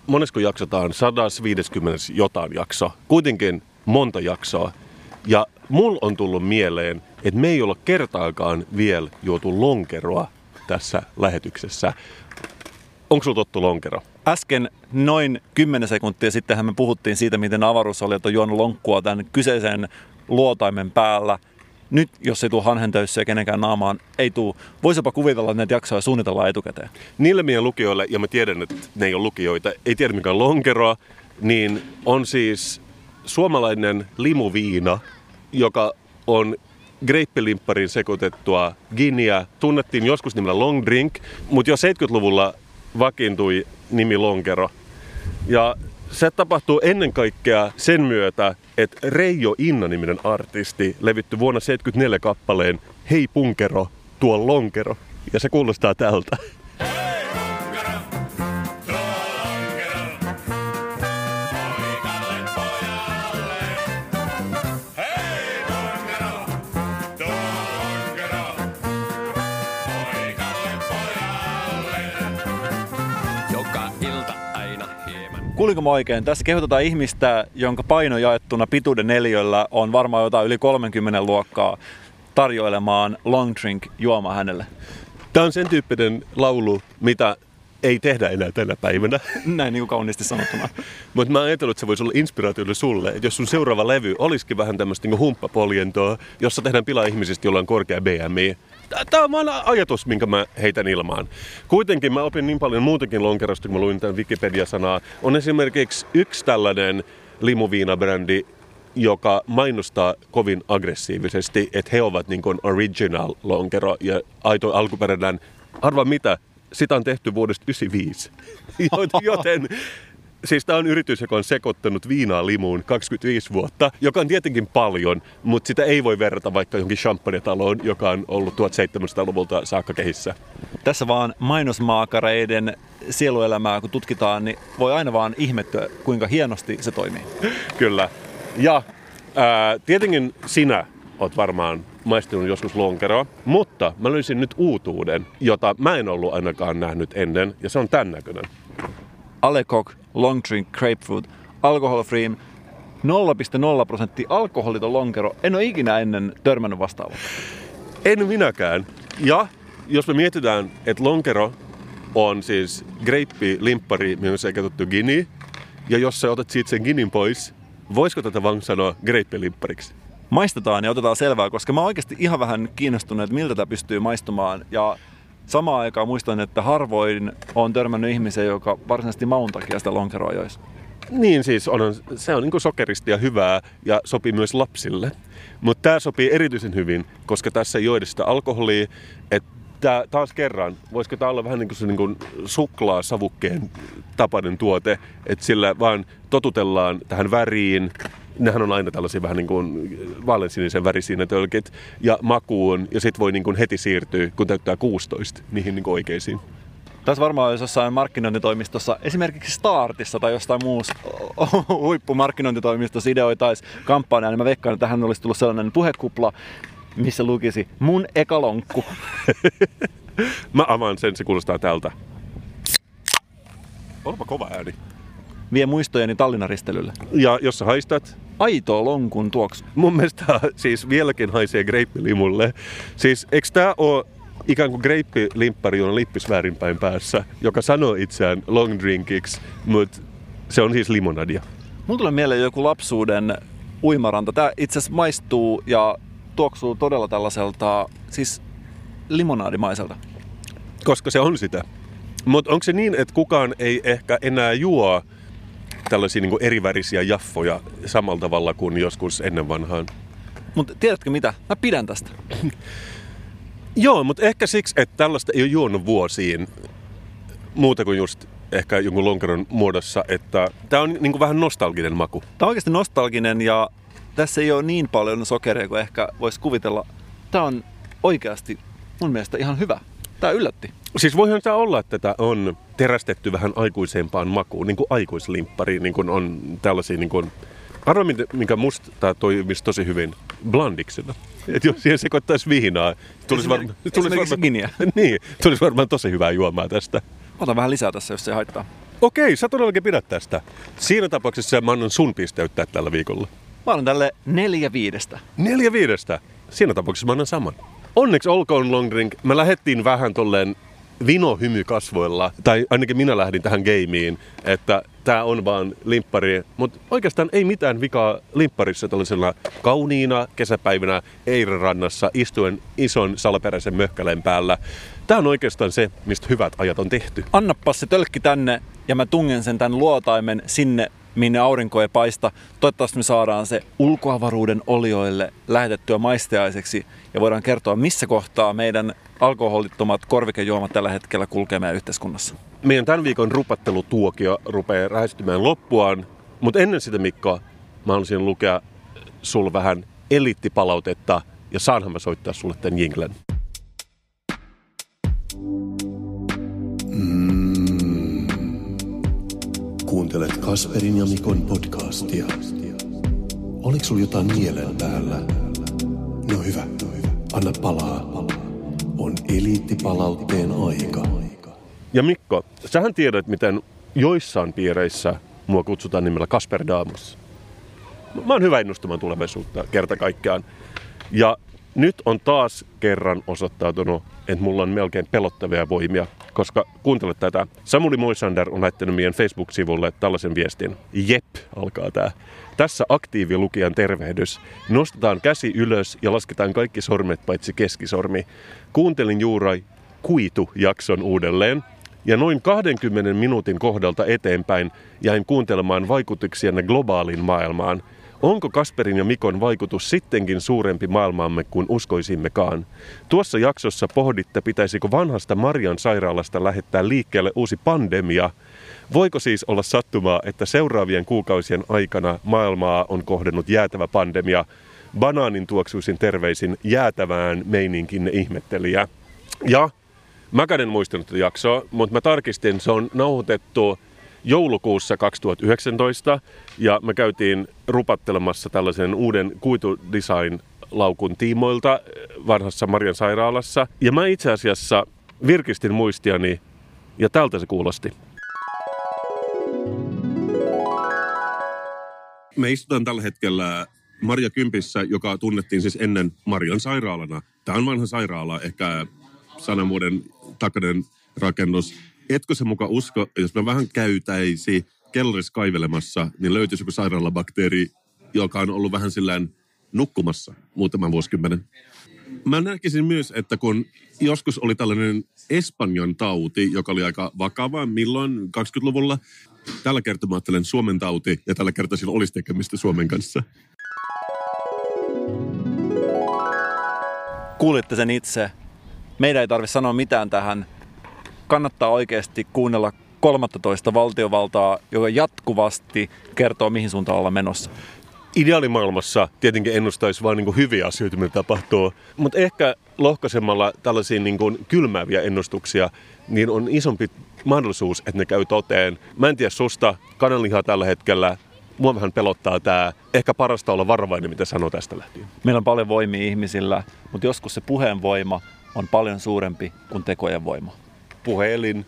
Monesko jaksotaan? 150 jotain jakso. Kuitenkin monta jaksoa. Ja mulla on tullut mieleen, että me ei olla kertaakaan vielä juotu lonkeroa tässä lähetyksessä. Onko sulla tottu lonkero? Äsken noin 10 sekuntia sittenhän me puhuttiin siitä, miten avaruusoliot on juonut lonkkua tämän kyseisen luotaimen päällä. Nyt, jos ei tule hanhentöissä ja kenenkään naamaan, ei tule. Voisipa kuvitella, että näitä jaksoja suunnitellaan etukäteen. Niille meidän lukijoille, ja mä tiedän, että ne ei ole lukijoita, ei tiedä mikä on lonkeroa, niin on siis suomalainen limuviina, joka on greippilimpparin sekoitettua giniä. Tunnettiin joskus nimellä long drink, mutta jo 70-luvulla vakiintui nimi lonkero. Ja se tapahtuu ennen kaikkea sen myötä, että Reijo Inna-niminen artisti levitty vuonna 74 kappaleen Hei punkero, tuo lonkero. Ja se kuulostaa tältä. Kuulinko mä oikein? Tässä kehotetaan ihmistä, jonka paino jaettuna pituuden neliöllä on varmaan jotain yli 30 luokkaa tarjoilemaan long drink juoma hänelle. Tämä on sen tyyppinen laulu, mitä ei tehdä enää tänä päivänä. Näin niin kuin kauniisti sanottuna. Mutta mä ajatellut, että se voisi olla inspiraatiolle sulle, että jos sun seuraava levy olisikin vähän tämmöistä niin humppapoljentoa, jossa tehdään pilaa ihmisistä, jolla on korkea BMI. Tämä on ajatus, minkä mä heitän ilmaan. Kuitenkin mä opin niin paljon muutakin lonkerosta, kun mä luin tämän Wikipedia-sanaa. On esimerkiksi yksi tällainen limuviinabrändi, joka mainostaa kovin aggressiivisesti, että he ovat niin kuin original lonkero ja aito alkuperäinen. Arva mitä, sitä on tehty vuodesta 1995. Joten Siis tämä on yritys, joka on sekoittanut viinaa limuun 25 vuotta, joka on tietenkin paljon, mutta sitä ei voi verrata vaikka johonkin champagne-taloon, joka on ollut 1700-luvulta saakka kehissä. Tässä vaan mainosmaakareiden sieluelämää, kun tutkitaan, niin voi aina vaan ihmettyä, kuinka hienosti se toimii. Kyllä. Ja ää, tietenkin sinä oot varmaan maistunut joskus lonkeroa, mutta mä löysin nyt uutuuden, jota mä en ollut ainakaan nähnyt ennen, ja se on tämän näköinen. Alekok Long Drink Grapefruit Alcohol Free 0,0 prosenttia alkoholiton lonkero. En ole ikinä ennen törmännyt vastaavaa. En minäkään. Ja jos me mietitään, että lonkero on siis greippi, limppari, mihin on sekoitettu gini, ja jos sä otat siitä sen ginin pois, voisiko tätä vaan sanoa greippilimppariksi? Maistetaan ja otetaan selvää, koska mä oon oikeasti ihan vähän kiinnostunut, että miltä tämä pystyy maistumaan. Ja samaan aikaan muistan, että harvoin on törmännyt ihmisen, joka varsinaisesti maun takia sitä lonkeroa joisi. Niin siis, on, se on niin sokeristi ja hyvää ja sopii myös lapsille. Mutta tämä sopii erityisen hyvin, koska tässä ei juoda sitä alkoholia. Että taas kerran, voisiko tämä olla vähän niin kuin se niin kuin suklaasavukkeen tapainen tuote, että sillä vaan totutellaan tähän väriin, nehän on aina tällaisia vähän niin kuin vaaleansinisen värisiä ne tölkit, ja makuun, ja sitten voi niin kuin heti siirtyä, kun täyttää 16, niihin niin kuin oikeisiin. Tässä varmaan jos jossain markkinointitoimistossa, esimerkiksi Startissa tai jostain muussa huippumarkkinointitoimistossa ideoitaisiin kampanjaa, niin mä veikkaan, että tähän olisi tullut sellainen puhekupla, missä lukisi mun eka lonkku. Mä avaan sen, se kuulostaa tältä. Olipa kova ääni. Vie muistojeni Tallinnan ristelylle. Ja jos sä haistat aitoa lonkun tuoksu. Mun mielestä siis vieläkin haisee greippilimulle. Siis eikö tää oo ikään kuin greippilimppari on lippis väärinpäin päässä, joka sanoo itseään long drinkiksi, mutta se on siis limonadia. Mulla tulee mieleen joku lapsuuden uimaranta. Tää itse asiassa maistuu ja tuoksuu todella tällaiselta, siis limonaadimaiselta. Koska se on sitä. Mutta onko se niin, että kukaan ei ehkä enää juo tällaisia niin erivärisiä jaffoja samalla tavalla kuin joskus ennen vanhaan? Mutta tiedätkö mitä? Mä pidän tästä. Joo, mutta ehkä siksi, että tällaista ei ole juonut vuosiin muuta kuin just ehkä jonkun lonkeron muodossa, että tämä on niin vähän nostalginen maku. Tämä on oikeasti nostalginen ja tässä ei ole niin paljon sokeria kuin ehkä voisi kuvitella. Tämä on oikeasti mun mielestä ihan hyvä. Tämä yllätti. Siis voihan tämä olla, että tätä on terästetty vähän aikuisempaan makuun, niin kuin aikuislimppari, niin kuin on tällaisia niin kuin Arvo, minkä musta tämä toimisi tosi hyvin blandiksena. Että jos siihen sekoittaisi viinaa, tulisi, var... tulisi varmaan... giniä. niin, tulisi varmaan tosi hyvää juomaa tästä. Otan vähän lisää tässä, jos se haittaa. Okei, sä todellakin pidät tästä. Siinä tapauksessa mä annan sun pisteyttää tällä viikolla. Mä annan tälle neljä viidestä. Neljä viidestä. Siinä tapauksessa mä annan saman. Onneksi olkoon long drink. Me lähdettiin vähän tolleen vino hymy kasvoilla, tai ainakin minä lähdin tähän gameiin, että tämä on vaan limppari, mutta oikeastaan ei mitään vikaa limpparissa tällaisena kauniina kesäpäivänä Eiren rannassa istuen ison salaperäisen möhkäleen päällä. Tämä on oikeastaan se, mistä hyvät ajat on tehty. Annappa se tölkki tänne ja mä tungen sen tämän luotaimen sinne minne aurinko ei paista. Toivottavasti me saadaan se ulkoavaruuden olioille lähetettyä maisteaiseksi ja voidaan kertoa, missä kohtaa meidän alkoholittomat korvikejuomat tällä hetkellä kulkee meidän yhteiskunnassa. Meidän tämän viikon rupattelutuokio rupeaa lähestymään loppuaan, mutta ennen sitä Mikko, mä haluaisin lukea sul vähän eliittipalautetta ja saanhan mä soittaa sulle tämän jinglen. Kuuntelet Kasperin ja Mikon podcastia. Oliko sulla jotain mielen päällä? No hyvä, no hyvä. Anna palaa. On eliittipalautteen aika. Ja Mikko, sähän tiedät, miten joissain piireissä mua kutsutaan nimellä Kasper Damus. Mä oon hyvä ennustamaan tulevaisuutta kerta kaikkiaan. Ja nyt on taas kerran osoittautunut, että mulla on melkein pelottavia voimia, koska kuuntele tätä. Samuli Moisander on laittanut meidän Facebook-sivulle tällaisen viestin. Jep, alkaa tää. Tässä aktiivilukijan tervehdys. Nostetaan käsi ylös ja lasketaan kaikki sormet paitsi keskisormi. Kuuntelin juuri Kuitu-jakson uudelleen. Ja noin 20 minuutin kohdalta eteenpäin jäin kuuntelemaan vaikutuksianne globaaliin maailmaan – Onko Kasperin ja Mikon vaikutus sittenkin suurempi maailmaamme kuin uskoisimmekaan? Tuossa jaksossa pohditte, pitäisikö vanhasta Marian sairaalasta lähettää liikkeelle uusi pandemia. Voiko siis olla sattumaa, että seuraavien kuukausien aikana maailmaa on kohdennut jäätävä pandemia? Banaanin tuoksuisin terveisin jäätävään meininkin ihmettelijä. Ja mä en muistanut jaksoa, mutta mä tarkistin, se on nauhoitettu joulukuussa 2019 ja me käytiin rupattelemassa tällaisen uuden kuitudesign laukun tiimoilta vanhassa Marian sairaalassa. Ja mä itse asiassa virkistin muistiani ja tältä se kuulosti. Me istutaan tällä hetkellä Maria Kympissä, joka tunnettiin siis ennen Marian sairaalana. Tämä on vanha sairaala, ehkä sadan vuoden takainen rakennus etkö se muka usko, jos mä vähän käytäisi kellarissa kaivelemassa, niin löytyisi joku sairaalabakteeri, joka on ollut vähän sillään nukkumassa muutaman vuosikymmenen. Mä näkisin myös, että kun joskus oli tällainen Espanjan tauti, joka oli aika vakava, milloin 20-luvulla, tällä kertaa mä ajattelen Suomen tauti, ja tällä kertaa sillä olisi tekemistä Suomen kanssa. Kuulitte sen itse. Meidän ei tarvitse sanoa mitään tähän kannattaa oikeasti kuunnella 13 valtiovaltaa, joka jatkuvasti kertoo, mihin suuntaan ollaan menossa. Ideaalimaailmassa tietenkin ennustaisi vain niin hyviä asioita, mitä tapahtuu, mutta ehkä lohkaisemalla tällaisia niin kuin kylmääviä ennustuksia, niin on isompi mahdollisuus, että ne käy toteen. Mä en tiedä susta, kananlihaa tällä hetkellä, mua vähän pelottaa tämä. Ehkä parasta olla varovainen, mitä sanoo tästä lähtien. Meillä on paljon voimia ihmisillä, mutta joskus se puheen voima on paljon suurempi kuin tekojen voima puhelin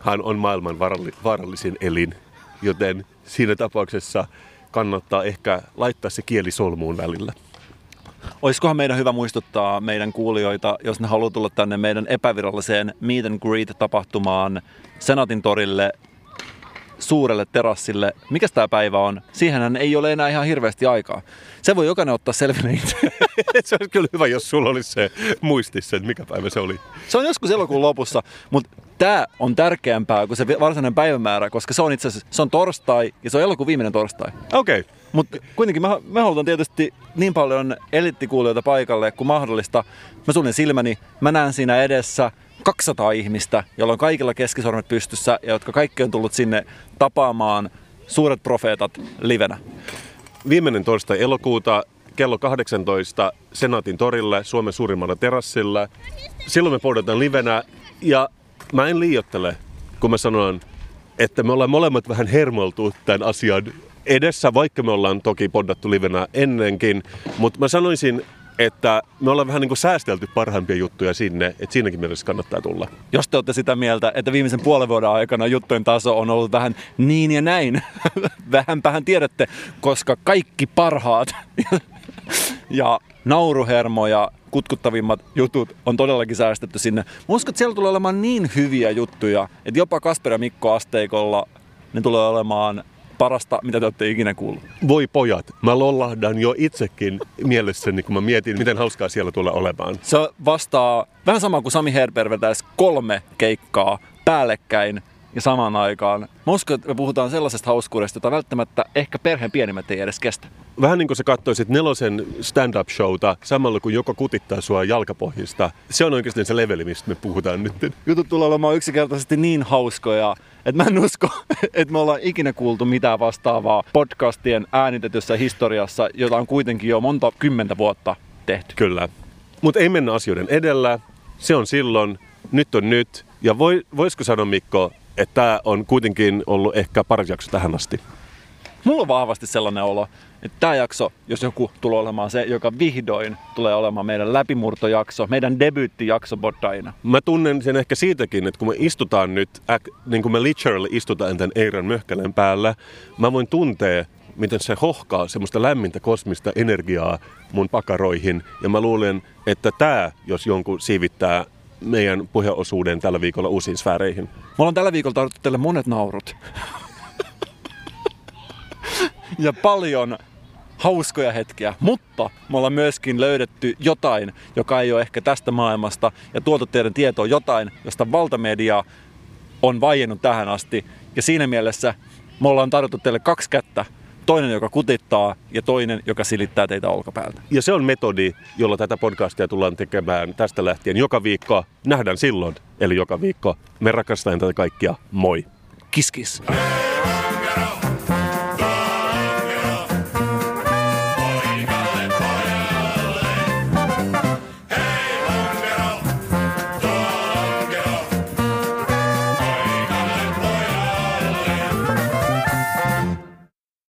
hän on maailman vaarallisin elin, joten siinä tapauksessa kannattaa ehkä laittaa se kieli solmuun välillä. Olisikohan meidän hyvä muistuttaa meidän kuulijoita, jos ne haluaa tulla tänne meidän epäviralliseen Meet and Greet-tapahtumaan Senaatin torille suurelle terassille. Mikä tämä päivä on? Siihenhän ei ole enää ihan hirveästi aikaa. Se voi jokainen ottaa selville itse. se olisi kyllä hyvä, jos sulla olisi se muistissa, että mikä päivä se oli. Se on joskus elokuun lopussa, mutta tämä on tärkeämpää kuin se varsinainen päivämäärä, koska se on itse asiassa se on torstai ja se on elokuun viimeinen torstai. Okei. Okay. Mutta kuitenkin me, me halutaan tietysti niin paljon elittikuulijoita paikalle kuin mahdollista. Mä suljen silmäni, mä näen siinä edessä 200 ihmistä, joilla on kaikilla keskisormet pystyssä ja jotka kaikki on tullut sinne tapaamaan suuret profeetat livenä. Viimeinen torstai elokuuta kello 18 Senaatin torille, Suomen suurimmalla terassilla. Silloin me pohdataan livenä ja mä en liiottele, kun mä sanon, että me ollaan molemmat vähän hermoltu tämän asian edessä, vaikka me ollaan toki poddattu livenä ennenkin. Mutta mä sanoisin, että me ollaan vähän niin kuin säästelty parhaimpia juttuja sinne, että siinäkin mielessä kannattaa tulla. Jos te olette sitä mieltä, että viimeisen puolen vuoden aikana juttujen taso on ollut vähän niin ja näin, vähänpähän tiedätte, koska kaikki parhaat ja nauruhermoja kutkuttavimmat jutut on todellakin säästetty sinne. Mä uskon, että siellä tulee olemaan niin hyviä juttuja, että jopa Kasper ja Mikko asteikolla ne tulee olemaan parasta, mitä te olette ikinä kuullut. Voi pojat, mä lollahdan jo itsekin mielessäni, kun mä mietin, miten hauskaa siellä tulee olemaan. Se vastaa vähän sama kuin Sami Herber vetäisi kolme keikkaa päällekkäin ja samaan aikaan. Mä uskon, että me puhutaan sellaisesta hauskuudesta, jota välttämättä ehkä perheen pienimmät ei edes kestä. Vähän niin kuin sä katsoisit nelosen stand-up showta samalla kun joko kutittaa sua jalkapohjista. Se on oikeasti se leveli, mistä me puhutaan nyt. Jutut tulee olemaan yksinkertaisesti niin hauskoja, että mä en usko, että me ollaan ikinä kuultu mitään vastaavaa podcastien äänitetyssä historiassa, jota on kuitenkin jo monta kymmentä vuotta tehty. Kyllä. Mutta ei mennä asioiden edellä. Se on silloin, nyt on nyt. Ja voi, voisiko sanoa Mikko, että tämä on kuitenkin ollut ehkä paras jakso tähän asti? Mulla on vahvasti sellainen olo, tämä jakso, jos joku tulee olemaan se, joka vihdoin tulee olemaan meidän läpimurtojakso, meidän debyyttijakso Boddaina. Mä tunnen sen ehkä siitäkin, että kun me istutaan nyt, äk, niin kuin me literally istutaan tämän Eiran möhkälän päällä, mä voin tuntea, miten se hohkaa semmoista lämmintä kosmista energiaa mun pakaroihin. Ja mä luulen, että tämä, jos jonkun siivittää meidän puheosuuden tällä viikolla uusiin sfääreihin. Me ollaan tällä viikolla tarvittu teille monet naurut. ja paljon hauskoja hetkiä, mutta me ollaan myöskin löydetty jotain, joka ei ole ehkä tästä maailmasta ja tuotu teidän tietoon jotain, josta valtamedia on vaiennut tähän asti. Ja siinä mielessä me ollaan tarjottu teille kaksi kättä, toinen, joka kutittaa ja toinen, joka silittää teitä olkapäältä. Ja se on metodi, jolla tätä podcastia tullaan tekemään tästä lähtien joka viikko. Nähdään silloin, eli joka viikko. Me rakastamme tätä kaikkia. Moi! Kiskis! Kiss.